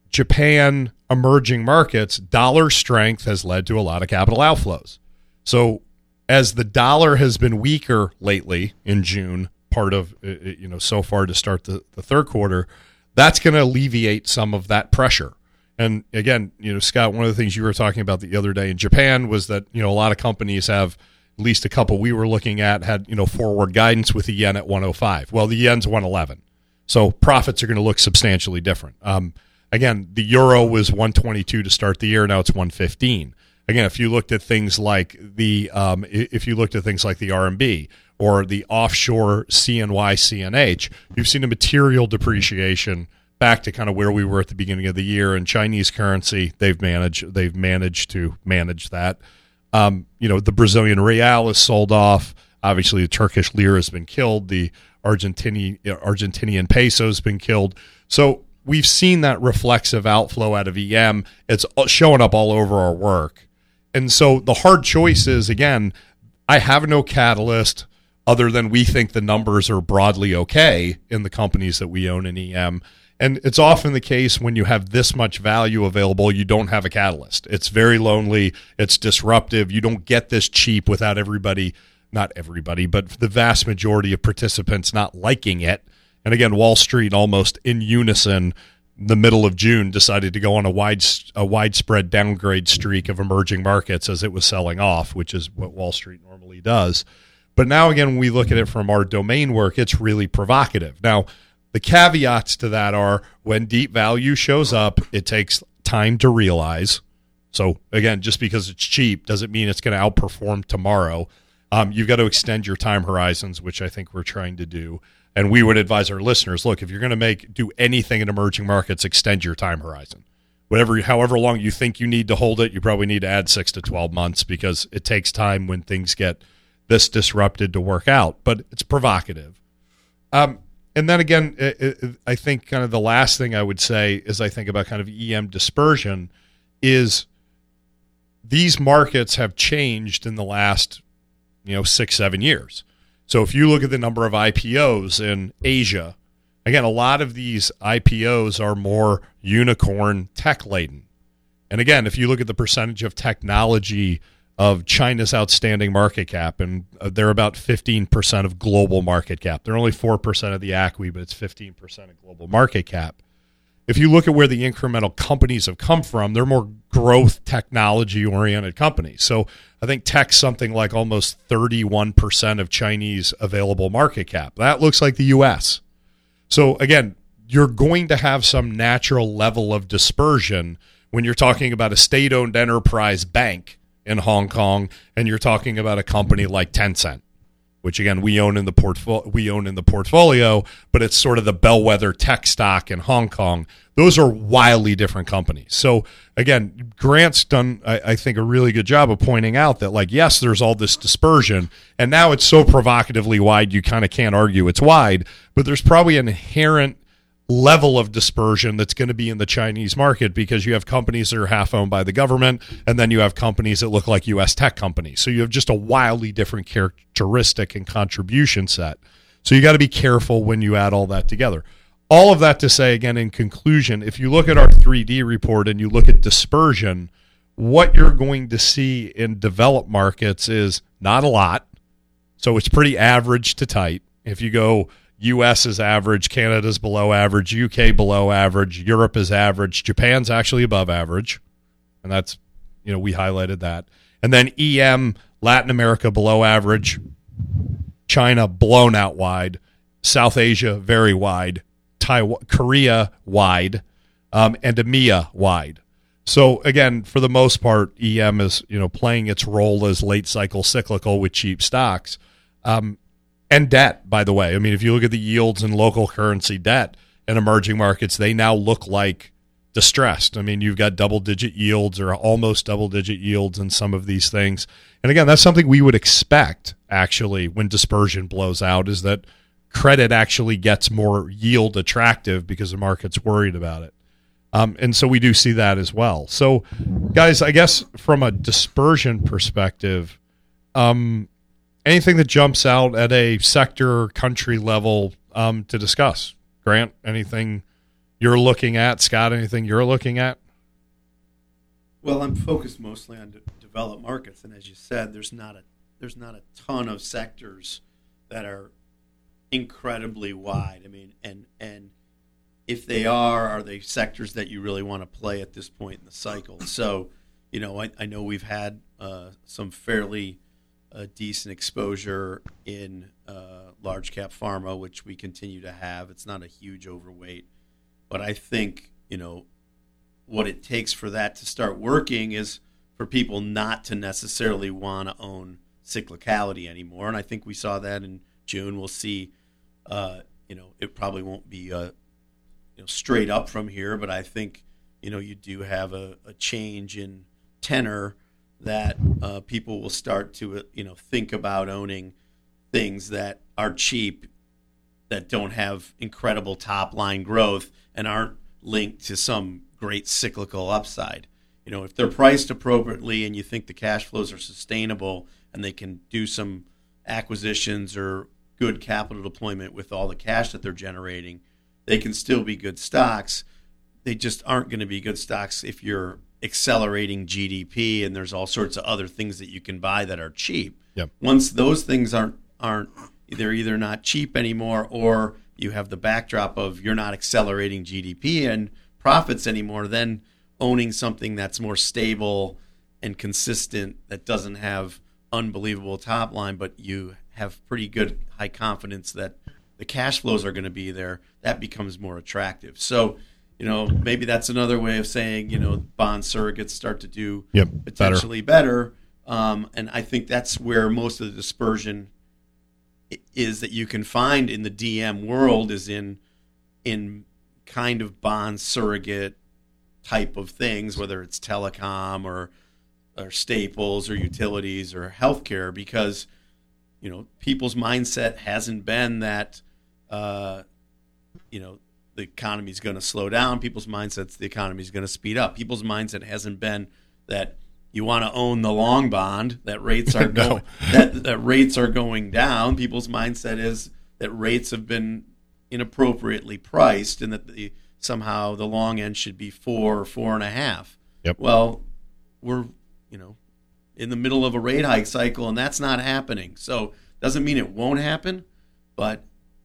Japan, emerging markets, dollar strength has led to a lot of capital outflows. So as the dollar has been weaker lately in June, part of uh, you know so far to start the, the third quarter, that's going to alleviate some of that pressure. And again, you know, Scott, one of the things you were talking about the other day in Japan was that you know a lot of companies have at least a couple we were looking at had you know forward guidance with the yen at 105. Well, the yen's 111, so profits are going to look substantially different. Um, again, the euro was 122 to start the year, now it's 115. Again, if you looked at things like the um, if you looked at things like the RMB or the offshore CNY CNH, you've seen a material depreciation back to kind of where we were at the beginning of the year. And Chinese currency, they've managed they've managed to manage that. Um, you know, the Brazilian real is sold off. Obviously, the Turkish lira has been killed. The Argentinian Argentinian peso has been killed. So we've seen that reflexive outflow out of EM. It's showing up all over our work. And so the hard choice is again, I have no catalyst other than we think the numbers are broadly okay in the companies that we own in EM. And it's often the case when you have this much value available, you don't have a catalyst. It's very lonely, it's disruptive. You don't get this cheap without everybody, not everybody, but the vast majority of participants not liking it. And again, Wall Street almost in unison the middle of June decided to go on a wide a widespread downgrade streak of emerging markets as it was selling off, which is what Wall Street normally does. But now again, when we look at it from our domain work, it's really provocative. Now, the caveats to that are when deep value shows up, it takes time to realize. So again, just because it's cheap doesn't mean it's going to outperform tomorrow. Um, you've got to extend your time horizons, which I think we're trying to do. And we would advise our listeners: look, if you're going to make do anything in emerging markets, extend your time horizon. Whatever, however long you think you need to hold it, you probably need to add six to twelve months because it takes time when things get this disrupted to work out. But it's provocative. Um, and then again, it, it, I think kind of the last thing I would say is I think about kind of EM dispersion is these markets have changed in the last you know six seven years. So if you look at the number of IPOs in Asia, again, a lot of these IPOs are more unicorn tech laden. And again, if you look at the percentage of technology of China's outstanding market cap, and uh, they're about 15% of global market cap. They're only 4% of the ACWI, but it's 15% of global market cap. If you look at where the incremental companies have come from, they're more growth technology oriented companies. So I think tech's something like almost 31% of Chinese available market cap. That looks like the US. So again, you're going to have some natural level of dispersion when you're talking about a state owned enterprise bank in Hong Kong, and you're talking about a company like Tencent, which again we own in the portfolio. We own in the portfolio, but it's sort of the bellwether tech stock in Hong Kong. Those are wildly different companies. So again, Grant's done, I, I think, a really good job of pointing out that, like, yes, there's all this dispersion, and now it's so provocatively wide you kind of can't argue it's wide, but there's probably an inherent level of dispersion that's going to be in the Chinese market because you have companies that are half owned by the government and then you have companies that look like US tech companies. So you have just a wildly different characteristic and contribution set. So you got to be careful when you add all that together. All of that to say again in conclusion, if you look at our 3D report and you look at dispersion, what you're going to see in developed markets is not a lot. So it's pretty average to tight. If you go US is average, Canada's below average, UK below average, Europe is average, Japan's actually above average. And that's, you know, we highlighted that. And then EM, Latin America below average, China blown out wide, South Asia very wide, Taiwan, Korea wide, um, and EMEA wide. So again, for the most part, EM is you know playing its role as late cycle cyclical with cheap stocks. Um, and debt, by the way. I mean, if you look at the yields in local currency debt in emerging markets, they now look like distressed. I mean, you've got double digit yields or almost double digit yields in some of these things. And again, that's something we would expect actually when dispersion blows out is that credit actually gets more yield attractive because the market's worried about it. Um, and so we do see that as well. So, guys, I guess from a dispersion perspective, um, anything that jumps out at a sector or country level um, to discuss? Grant, anything you're looking at? Scott, anything you're looking at? Well, I'm focused mostly on de- developed markets, and as you said, there's not a there's not a ton of sectors that are incredibly wide. I mean, and and if they are, are they sectors that you really want to play at this point in the cycle? So, you know, I, I know we've had uh, some fairly a decent exposure in uh, large cap pharma, which we continue to have. It's not a huge overweight, but I think you know what it takes for that to start working is for people not to necessarily want to own cyclicality anymore. And I think we saw that in June. We'll see. Uh, you know, it probably won't be uh, you know straight up from here, but I think you know you do have a, a change in tenor that uh, people will start to uh, you know think about owning things that are cheap that don't have incredible top line growth and aren't linked to some great cyclical upside. You know, if they're priced appropriately and you think the cash flows are sustainable and they can do some acquisitions or good capital deployment with all the cash that they're generating, they can still be good stocks. They just aren't going to be good stocks if you're accelerating GDP and there's all sorts of other things that you can buy that are cheap. Yep. Once those things aren't aren't they're either not cheap anymore or you have the backdrop of you're not accelerating GDP and profits anymore, then owning something that's more stable and consistent that doesn't have unbelievable top line, but you have pretty good high confidence that the cash flows are going to be there, that becomes more attractive. So, you know, maybe that's another way of saying, you know, bond surrogates start to do Yep, potentially better. Um, and I think that's where most of the dispersion is that you can find in the DM world is in in kind of bond surrogate type of things, whether it's telecom or or staples or utilities or healthcare, because you know people's mindset hasn't been that uh, you know the economy is going to slow down. People's mindsets the economy is going to speed up. People's mindset hasn't been that you want to own the long bond that rates are No. going that that rates are going down. People's mindset is that rates have been inappropriately priced and that the somehow the long end should be four or four and a half. Yep. Well, we're you know in the middle of a rate hike cycle and that's not happening. So doesn't mean it won't happen, but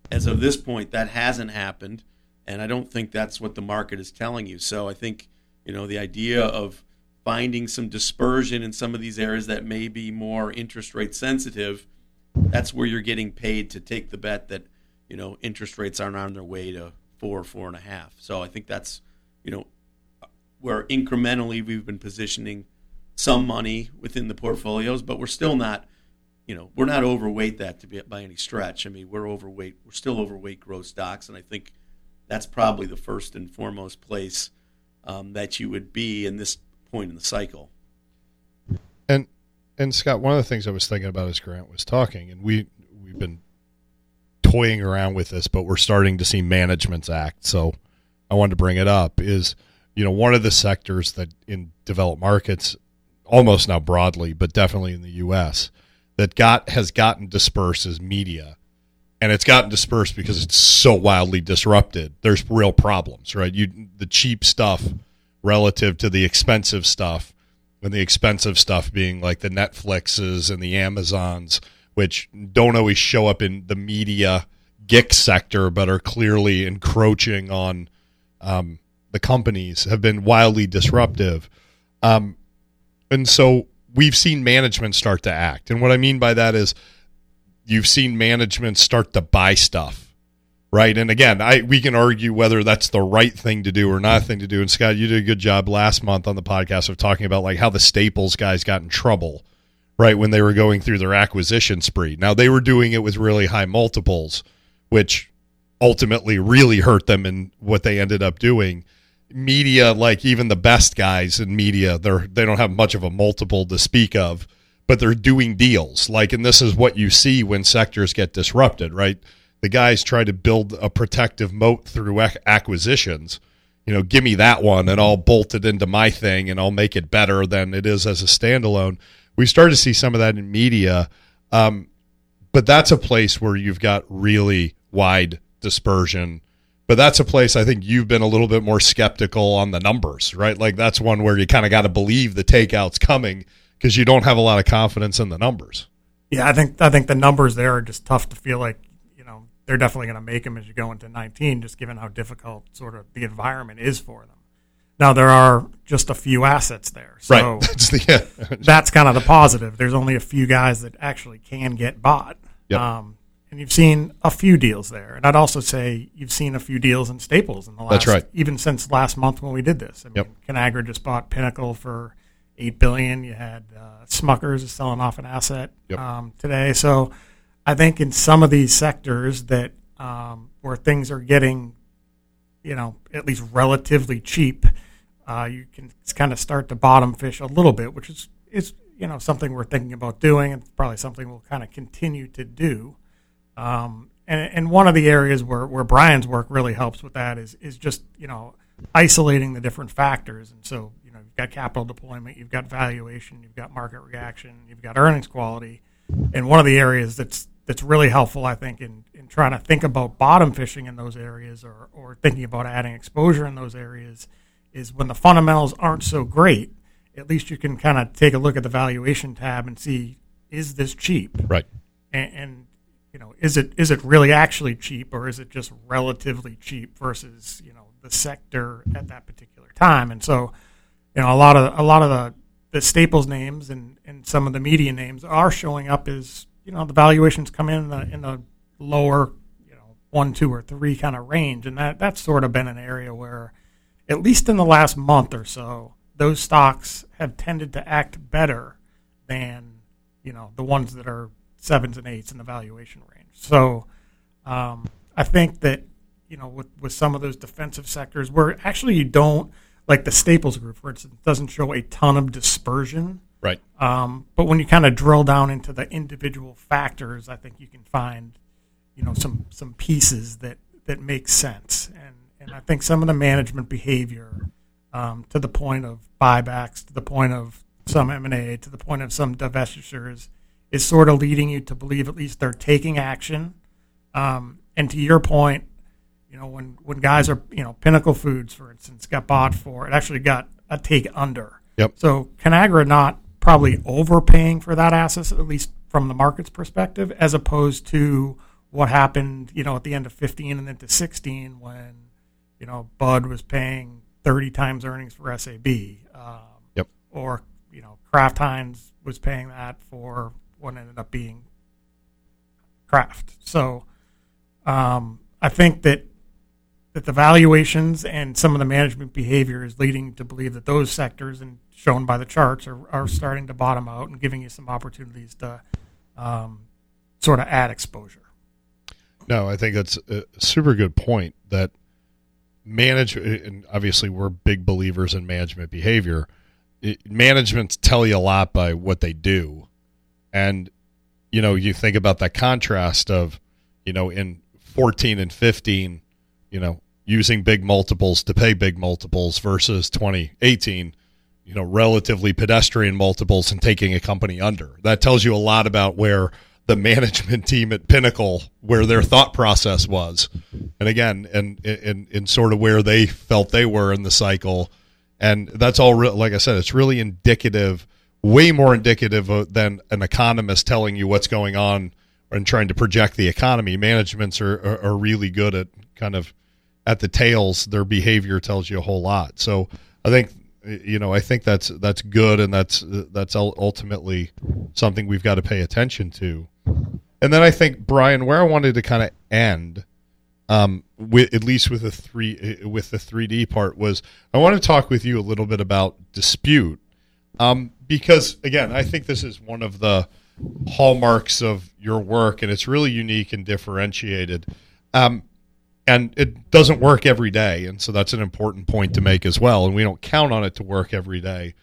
as of this point that hasn't happened and I don't think that's what the market is telling you. So I think, you know, the idea of finding some dispersion in some of these areas that may be more interest rate sensitive, that's where you're getting paid to take the bet that, you know, interest rates aren't on their way to four, or four and a half. So I think that's, you know, where incrementally we've been positioning some money within the portfolios, but we're still not, you know, we're not overweight that to be by any stretch. I mean, we're overweight, we're still overweight growth stocks, and I think that's probably the first and foremost place um, that you would be in this point in the cycle. And and Scott, one of the things I was thinking about as Grant was talking, and we we've been toying around with this, but we're starting to see managements act. So I wanted to bring it up. Is you know one of the sectors that in developed markets, almost now broadly, but definitely in the U.S. that got has gotten dispersed is media. And it's gotten dispersed because it's so wildly disrupted. There's real problems, right? You the cheap stuff relative to the expensive stuff and the expensive stuff being like the Netflixes and the Amazons, which don't always show up in the media GICS sector, but are clearly encroaching on um, the companies, have been wildly disruptive. Um, and so we've seen management start to act. And what I mean by that is you've seen management start to buy stuff right? And again, I we can argue whether that's the right thing to do or not thing to do. And Scott, you did a good job last month on the podcast of talking about like how the Staples guys got in trouble, right, when they were going through their acquisition spree. Now they were doing it with really high multiples, which ultimately really hurt them in what they ended up doing. Media, like even the best guys in media, they're they don't have much of a multiple to speak of, but they're doing deals. Like, and this is what you see when sectors get disrupted, right? the guys try to build a protective moat through ac- acquisitions. You know, give me that one and I'll bolt it into my thing and I'll make it better than it is as a standalone. We started to see some of that in media, um, but that's a place where you've got really wide dispersion. But that's a place I think you've been a little bit more skeptical on the numbers, right? Like that's one where you kind of got to believe the takeout's coming because you don't have a lot of confidence in the numbers. Yeah, I think I think the numbers there are just tough to feel like you know they're definitely going to make them as you go into 19, just given how difficult sort of the environment is for them. Now there are just a few assets there, so right. That's the, yeah. that's kind of the positive. There's only a few guys that actually can get bought. Yep. Um, and you've seen a few deals there. And I'd also say you've seen a few deals in Staples in the last, That's right. even since last month when we did this. I mean, Yep. Conagra just bought Pinnacle for eight billion. You had uh, Smuckers is selling off an asset Yep. um, today. So I think in some of these sectors that um, where things are getting, you know, at least relatively cheap, uh, you can kind of start to bottom fish a little bit, which is is you know something we're thinking about doing, and probably something we'll kind of continue to do. Um, and, and one of the areas where, where Brian's work really helps with that is is just you know isolating the different factors. And so you know you've got capital deployment, you've got valuation, you've got market reaction, you've got earnings quality. And one of the areas that's that's really helpful, I think, in, in trying to think about bottom fishing in those areas or, or thinking about adding exposure in those areas is when the fundamentals aren't so great, at least you can kind of take a look at the valuation tab and see is this cheap? Right. and, and you know is it is it really actually cheap or is it just relatively cheap versus you know the sector at that particular time and so you know a lot of a lot of the the staples names and and some of the media names are showing up as you know the valuations come in the in the lower you know one two or three kind of range and that that's sort of been an area where at least in the last month or so those stocks have tended to act better than you know the ones that are sevens and eights in the valuation range. So um, I think that you know with with some of those defensive sectors where actually you don't like the Staples Group, for instance, doesn't show a ton of dispersion. Right. Um, but when you kind of drill down into the individual factors, I think you can find, you know, some some pieces that that make sense. And and I think some of the management behavior, um, to the point of buybacks, to the point of some M and A, to the point of some divestitures, is sort of leading you to believe at least they're taking action. Um, and to your point, you know, when when guys are, you know, Pinnacle Foods, for instance, got bought for it actually got a take under. Yep. So Conagra not probably overpaying for that asset, at least from the market's perspective, as opposed to what happened, you know, at the end of 15 and into 16 when, you know, Bud was paying 30 times earnings for SAB. Um, Yep. Or, you know, Kraft Heinz was paying that for what ended up being Kraft. So um, I think that that the valuations and some of the management behavior is leading to believe that those sectors and shown by the charts are, are starting to bottom out and giving you some opportunities to um, sort of add exposure. No, I think that's a super good point that manage and obviously we're big believers in management behavior. It, managements tell you a lot by what they do. And you know, you think about that contrast of, you know, in 14 and 15, you know, using big multiples to pay big multiples versus 2018, you know, relatively pedestrian multiples and taking a company under. That tells you a lot about where the management team at Pinnacle, where their thought process was. And again, and in, in sort of where they felt they were in the cycle. And that's all, re- like I said, it's really indicative, way more indicative than an economist telling you what's going on and trying to project the economy. Managements are, are, are really good at kind of at the tails. Their behavior tells you a whole lot. So I think you know I think that's that's good and that's that's ultimately something we've got to pay attention to. And then I think Brian, where I wanted to kind of end, um, with at least with the three with the three D part was I want to talk with you a little bit about dispute, um, because again I think this is one of the hallmarks of your work and it's really unique and differentiated. Um, and it doesn't work every day, and so that's an important point to make as well. And we don't count on it to work every day,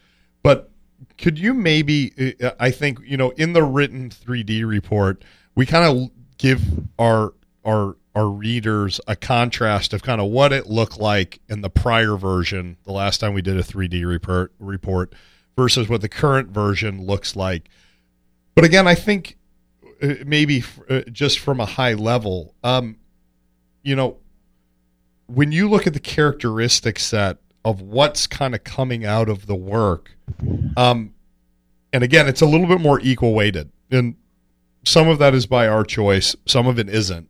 but could you maybe uh, i think you know in the written 3d report we kind of give our our our readers a contrast of kind of what it looked like in the prior version the last time we did a 3d report report versus what the current version looks like but again i think uh, maybe uh, just from a high level um you know when you look at the characteristic set of what's kind of coming out of the work um, and again, it's a little bit more equal weighted. And some of that is by our choice, some of it isn't.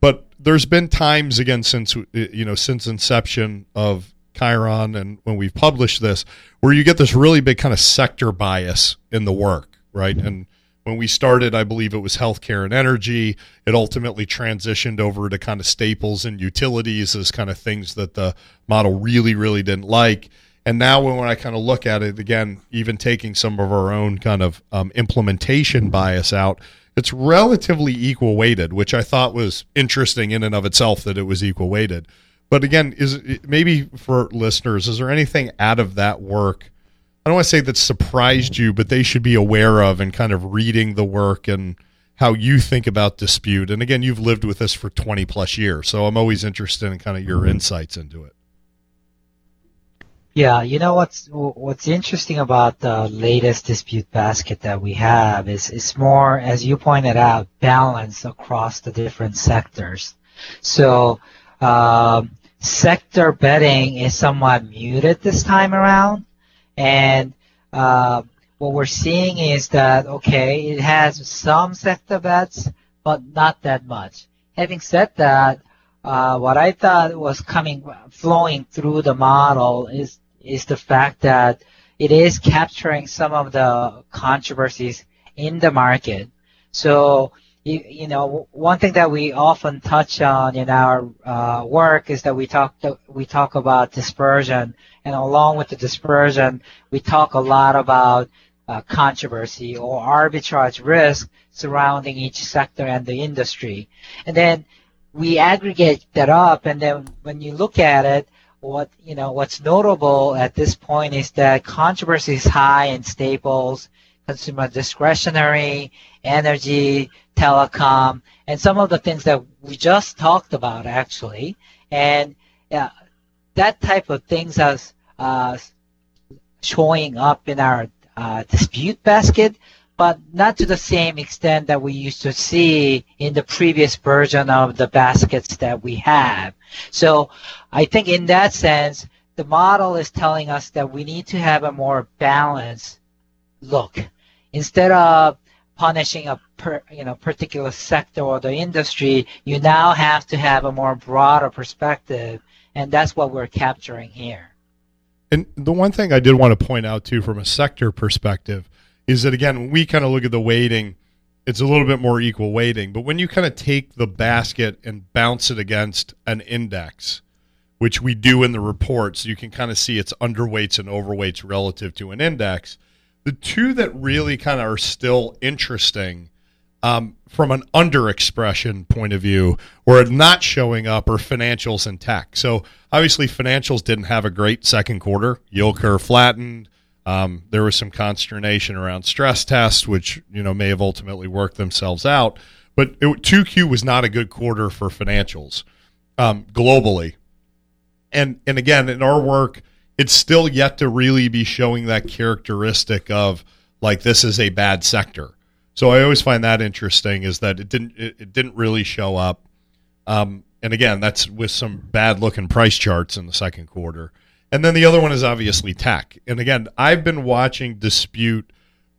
But there's been times again since you know since inception of Chiron and when we've published this where you get this really big kind of sector bias in the work, right? And when we started, I believe it was healthcare and energy. It ultimately transitioned over to kind of staples and utilities as kind of things that the model really, really didn't like And now when, I kind of look at it again, even taking some of our own kind of um, implementation bias out, it's relatively equal weighted, which I thought was interesting in and of itself that it was equal weighted. But again, is maybe for listeners, is there anything out of that work? I don't want to say that surprised you, but they should be aware of and kind of reading the work and how you think about dispute. And again, you've lived with this for 20 plus years, so I'm always interested in kind of your insights into it. Yeah, you know what's what's interesting about the latest dispute basket that we have is it's more, as you pointed out, balanced across the different sectors. So um, sector betting is somewhat muted this time around, and uh, what we're seeing is that okay, it has some sector bets, but not that much. Having said that, uh, what I thought was coming flowing through the model is is the fact that it is capturing some of the controversies in the market. So you, you know one thing that we often touch on in our uh, work is that we talk we talk about dispersion, and along with the dispersion, we talk a lot about uh, controversy or arbitrage risk surrounding each sector and the industry, and then we aggregate that up, and then when you look at it, what you know what's notable at this point is that controversy is high in staples, consumer discretionary, energy, telecom, and some of the things that we just talked about actually, and uh, that type of things as uh, showing up in our uh, dispute basket but not to the same extent that we used to see in the previous version of the baskets that we have. So I think in that sense, the model is telling us that we need to have a more balanced look. Instead of punishing a per, you know particular sector or the industry, you now have to have a more broader perspective, and that's what we're capturing here. And the one thing I did want to point out too, from a sector perspective, is that again we kind of look at the weighting it's a little bit more equal weighting but when you kind of take the basket and bounce it against an index which we do in the reports you can kind of see its underweights and overweights relative to an index the two that really kind of are still interesting um, from an underexpression point of view or not showing up are financials and tech. So obviously financials didn't have a great second quarter. Yield curve flattened. Um, there was some consternation around stress tests, which you know may have ultimately worked themselves out. But it, 2Q was not a good quarter for financials um, globally, and and again in our work, it's still yet to really be showing that characteristic of like this is a bad sector. So I always find that interesting is that it didn't it, it didn't really show up. Um, and again, that's with some bad looking price charts in the second quarter. And then the other one is obviously tech. And again, I've been watching dispute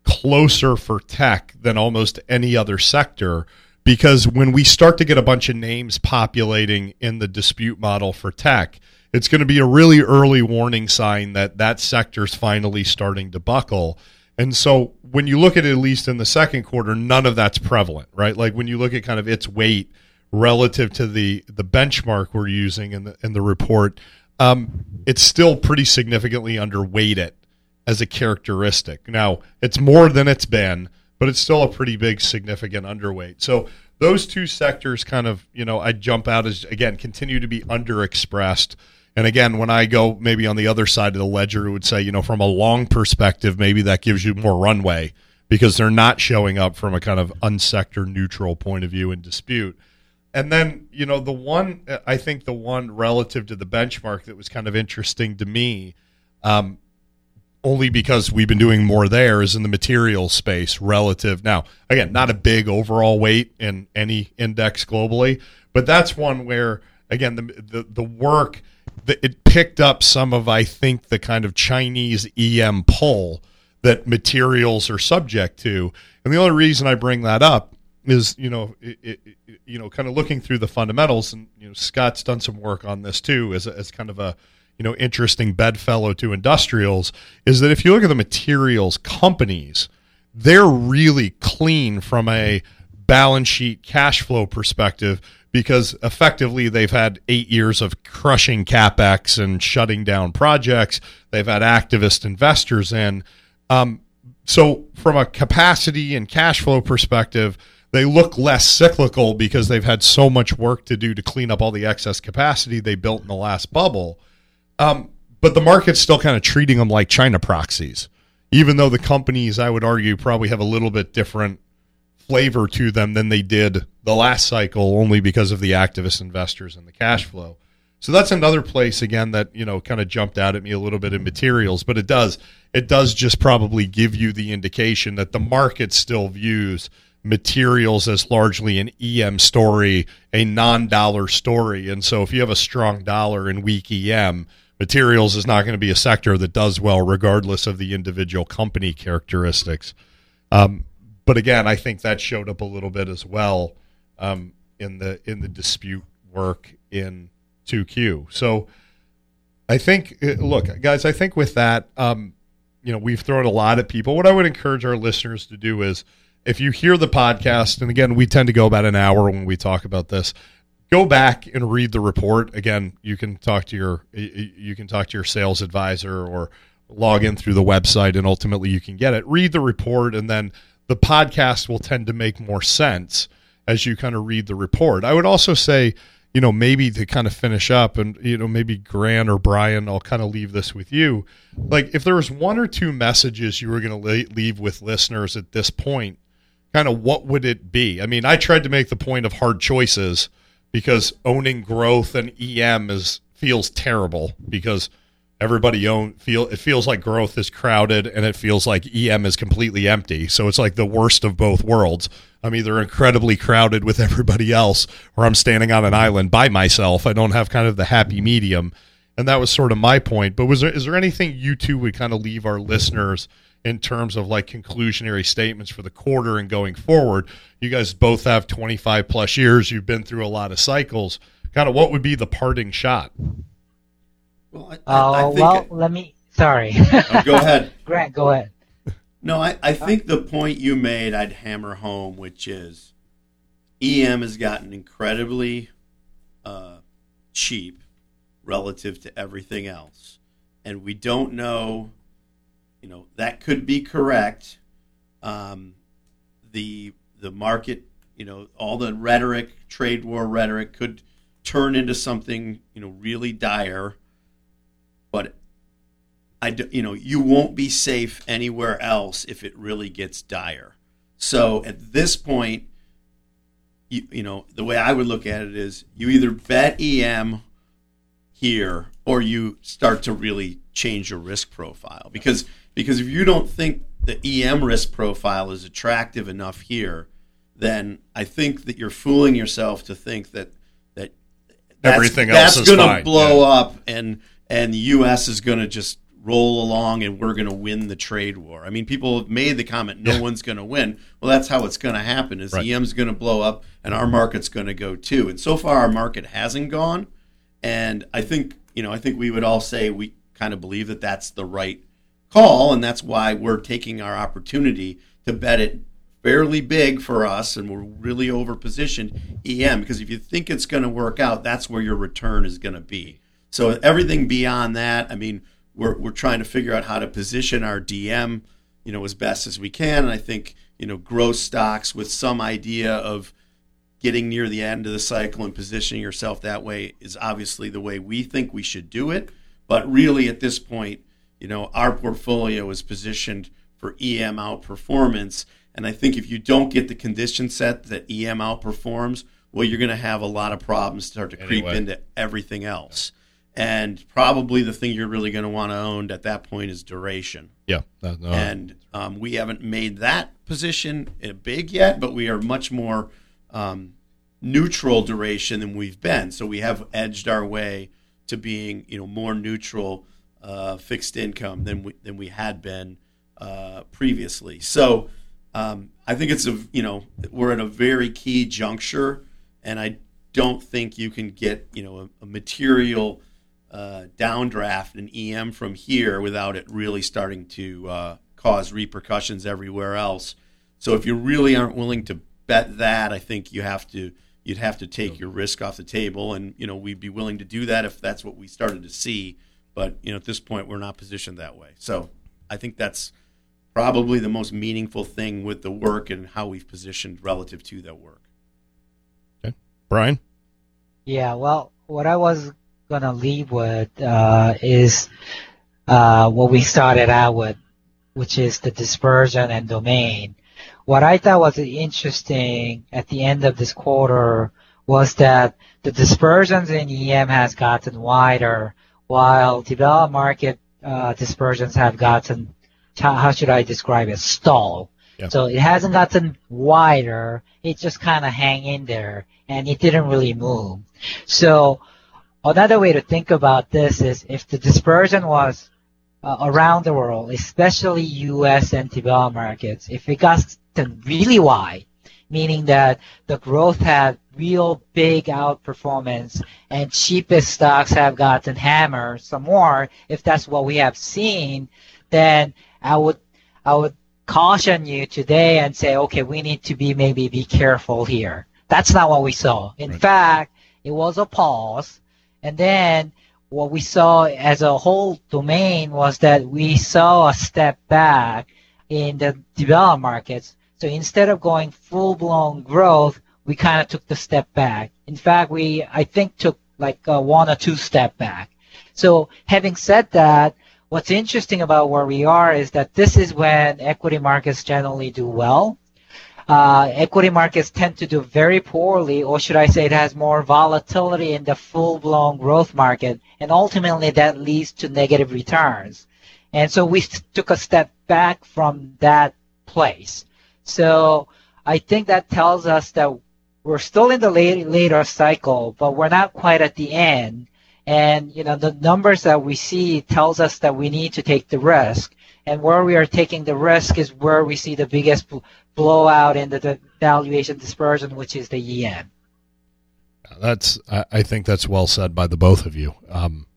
closer for tech than almost any other sector because when we start to get a bunch of names populating in the dispute model for tech, it's going to be a really early warning sign that that sector is finally starting to buckle. And so when you look at it, at least in the second quarter, none of that's prevalent, right? Like when you look at kind of its weight relative to the the benchmark we're using in the in the report, um, it's still pretty significantly underweighted as a characteristic. Now, it's more than it's been, but it's still a pretty big, significant underweight. So those two sectors kind of, you know, I jump out as, again, continue to be underexpressed. And again, when I go maybe on the other side of the ledger, it would say, you know, from a long perspective, maybe that gives you more runway because they're not showing up from a kind of unsector neutral point of view in dispute. And then, you know, the one, I think the one relative to the benchmark that was kind of interesting to me, um, only because we've been doing more there, is in the material space relative. Now, again, not a big overall weight in any index globally, but that's one where, again, the, the, the work, the, it picked up some of, I think, the kind of Chinese EM pull that materials are subject to. And the only reason I bring that up is you know it, it, you know kind of looking through the fundamentals and you know Scott's done some work on this too as as kind of a you know interesting bedfellow to industrials is that if you look at the materials companies they're really clean from a balance sheet cash flow perspective because effectively they've had eight years of crushing capex and shutting down projects. They've had activist investors in. Um, so, from a capacity and cash flow perspective, they look less cyclical because they've had so much work to do to clean up all the excess capacity they built in the last bubble. Um, but the market's still kind of treating them like China proxies, even though the companies, I would argue, probably have a little bit different flavor to them than they did the last cycle, only because of the activist investors and the cash flow. So that's another place again that you know kind of jumped out at me a little bit in materials, but it does it does just probably give you the indication that the market still views materials as largely an EM story, a non-dollar story, and so if you have a strong dollar and weak EM, materials is not going to be a sector that does well regardless of the individual company characteristics. Um, but again, I think that showed up a little bit as well um, in the in the dispute work in 2Q. So I think, uh, look, guys, I think with that, um, you know, we've thrown a lot at people. What I would encourage our listeners to do is, if you hear the podcast, and again, we tend to go about an hour when we talk about this. Go back and read the report. Again, you can talk to your you can talk to your sales advisor or log in through the website, and ultimately you can get it. Read the report, and then the podcast will tend to make more sense as you kind of read the report. I would also say, you know, maybe to kind of finish up and, you know, maybe Grant or Brian, I'll kind of leave this with you. Like, if there was one or two messages you were going to leave with listeners at this point, kind of what would it be? I mean, I tried to make the point of hard choices because owning growth and EM is feels terrible because everybody own feel it feels like growth is crowded and it feels like EM is completely empty. So it's like the worst of both worlds. I'm either incredibly crowded with everybody else or I'm standing on an island by myself. I don't have kind of the happy medium. And that was sort of my point. But was there is there anything you two would kind of leave our listeners in terms of like conclusionary statements for the quarter and going forward? You guys both have 25 plus years. You've been through a lot of cycles. Kind of what would be the parting shot? Well, I, I, uh, well, it, let me. Sorry. Oh, go ahead, Grant. Go ahead. No, I, I think the point you made, I'd hammer home, which is EM has gotten incredibly uh, cheap relative to everything else, and we don't know. You know that could be correct. Um, the the market, you know, all the rhetoric, trade war rhetoric, could turn into something you know really dire I do, you know you won't be safe anywhere else if it really gets dire. So at this point, you, you know the way I would look at it is you either bet EM here or you start to really change your risk profile because because if you don't think the EM risk profile is attractive enough here, then I think that you're fooling yourself to think that that that's, everything else that's going to blow yeah. up and and the U.S. is going to just roll along and we're going to win the trade war. I mean, people have made the comment, no yeah. one's going to win. Well, that's how it's going to happen. Is right. EM's going to blow up and our market's going to go too. And so far, our market hasn't gone. And I think you know, I think we would all say we kind of believe that that's the right call, and that's why we're taking our opportunity to bet it fairly big for us, and we're really over positioned EM because if you think it's going to work out, that's where your return is going to be. So everything beyond that, I mean, we're we're trying to figure out how to position our DM, you know, as best as we can. And I think you know, growth stocks with some idea of getting near the end of the cycle and positioning yourself that way is obviously the way we think we should do it. But really, at this point, you know, our portfolio is positioned for EM outperformance. And I think if you don't get the condition set that EM outperforms, well, you're going to have a lot of problems start to creep into everything else and probably the thing you're really going to want to own at that point is duration. Yeah, no, no. and um, we haven't made that position big yet, but we are much more um, neutral duration than we've been. So we have edged our way to being, you know, more neutral uh, fixed income than we than we had been uh, previously. So um, I think it's a, you know, we're at a very key juncture, and I don't think you can get, you know, a, a material uh, downdraft an EM from here without it really starting to uh, cause repercussions everywhere else. So if you really aren't willing to bet that, I think you have to you'd have to take your risk off the table, and you know we'd be willing to do that if that's what we started to see. But you know at this point we're not positioned that way. So I think that's probably the most meaningful thing with the work and how we've positioned relative to that work. Okay, Brian. Yeah, well, what I was gonna leave with uh, is uh, what we started out with, which is the dispersion and domain. What I thought was interesting at the end of this quarter was that the dispersions in EM has gotten wider, while developed market uh, dispersions have gotten, how should I describe it, stall. Yeah. So it hasn't gotten wider, it just kind of hang in there, and it didn't really move. So another way to think about this is if the dispersion was uh, around the world, especially U.S. and developed markets, if it got really wide, meaning that the growth had real big outperformance and cheapest stocks have gotten hammered some more, if that's what we have seen, then I would I would caution you today and say, okay, we need to be maybe be careful here. That's not what we saw. In Right. fact, it was a pause, and then what we saw as a whole domain was that we saw a step back in the developed markets. So instead of going full blown growth, we kind of took the step back. In fact, we I think took like uh, one or two step back. So having said that, what's interesting about where we are is that this is when equity markets generally do well. Uh, equity markets tend to do very poorly, or should I say, it has more volatility in the full-blown growth market, and ultimately that leads to negative returns. And so we took a step back from that place. So I think that tells us that we're still in the late, later cycle, but we're not quite at the end. And you know the numbers that we see tells us that we need to take the risk. And where we are taking the risk is where we see the biggest blowout in the, the valuation dispersion, which is the yen. That's I, I think that's well said by the both of you. Um,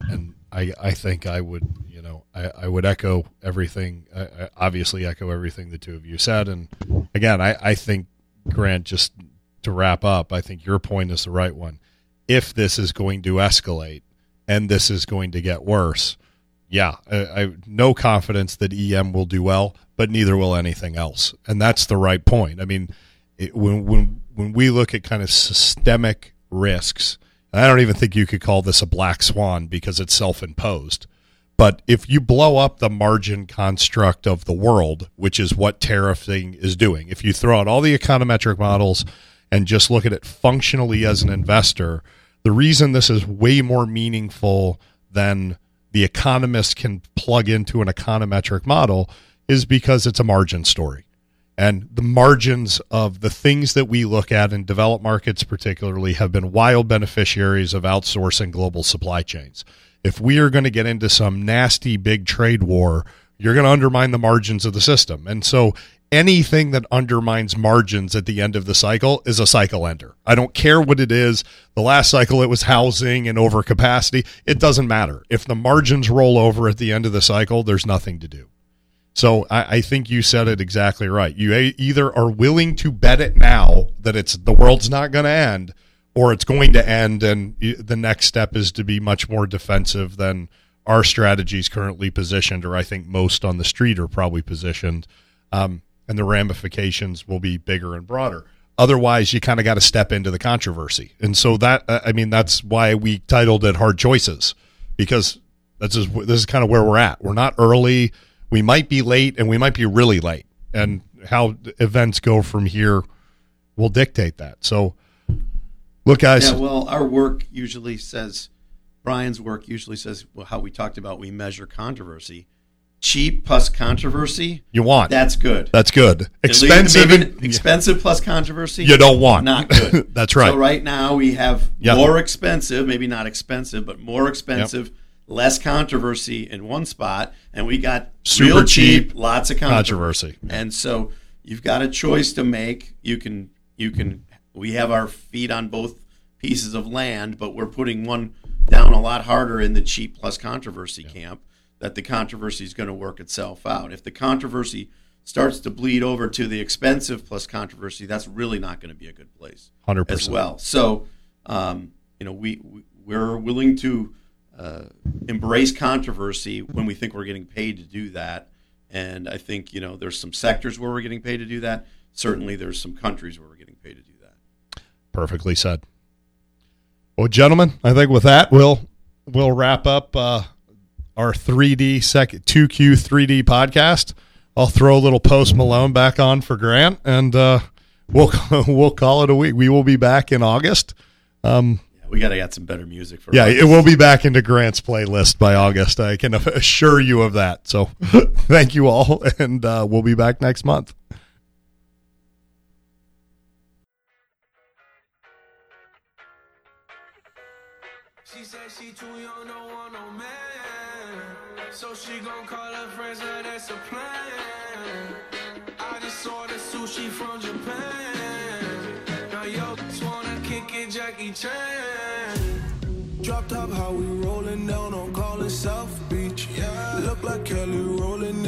and I I think I would you know I, I would echo everything. I, I obviously echo everything the two of you said. And again, I I think Grant just to wrap up, I think your point is the right one. If this is going to escalate and this is going to get worse, yeah, I, I no confidence that EM will do well, but neither will anything else, and that's the right point. I mean, it, when when when we look at kind of systemic risks, I don't even think you could call this a black swan because it's self-imposed. But if you blow up the margin construct of the world, which is what tariffing is doing, if you throw out all the econometric models and just look at it functionally as an investor, the reason this is way more meaningful than the economist can plug into an econometric model is because it's a margin story. And the margins of the things that we look at in developed markets, particularly, have been wild beneficiaries of outsourcing global supply chains. If we are going to get into some nasty big trade war, you're going to undermine the margins of the system. And so anything that undermines margins at the end of the cycle is a cycle ender. I don't care what it is. The last cycle, it was housing and overcapacity. It doesn't matter. If the margins roll over at the end of the cycle, there's nothing to do. So I, I think you said it exactly right. You either are willing to bet it now that it's the world's not going to end, or it's going to end, and the next step is to be much more defensive than our strategies currently positioned, or I think most on the street are probably positioned, um, and the ramifications will be bigger and broader. Otherwise, you kind of got to step into the controversy, and so that uh, I mean that's why we titled it "Hard Choices," because that's just, this is kind of where we're at. We're not early. We might be late, and we might be really late. And how events go from here will dictate that. So, look, guys. Yeah, well, our work usually says, Brian's work usually says well, how we talked about we measure controversy. Cheap plus controversy, you want that's good. that's good. Expensive, maybe and, expensive plus controversy, you don't want. not good. that's right. So right now we have Yeah. more expensive, maybe not expensive, but more expensive, less controversy in one spot, and we got Super real cheap, cheap lots of controversy. Controversy. And so you've got a choice to make. You can you can we have our feet on both pieces of land, but we're putting one down a lot harder in the cheap plus controversy camp that the controversy is going to work itself out. If the controversy starts to bleed over to the expensive plus controversy, that's really not going to be a good place 100%. as well. So, um, you know, we, we we're willing to uh, embrace controversy when we think we're getting paid to do that. And I think you know there's some sectors where we're getting paid to do that. Certainly, there's some countries where we're getting paid to do that. Perfectly said. Well, gentlemen, I think with that we'll we'll wrap up uh, our 3D second 2Q 3D podcast. I'll throw a little Post Malone back on for Grant, and uh, we'll we'll call it a week. We will be back in August. Um, we got to get some better music for. yeah, August. it will be back into Grant's playlist by August. I can assure you of that. So, thank you all, and uh, we'll be back next month.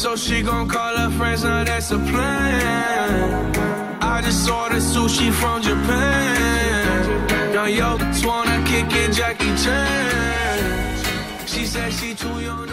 So she gon' call her friends, now that's a plan. I just saw the sushi from Japan. Now yo, just wanna kick it, Jackie Chan. She said she too young,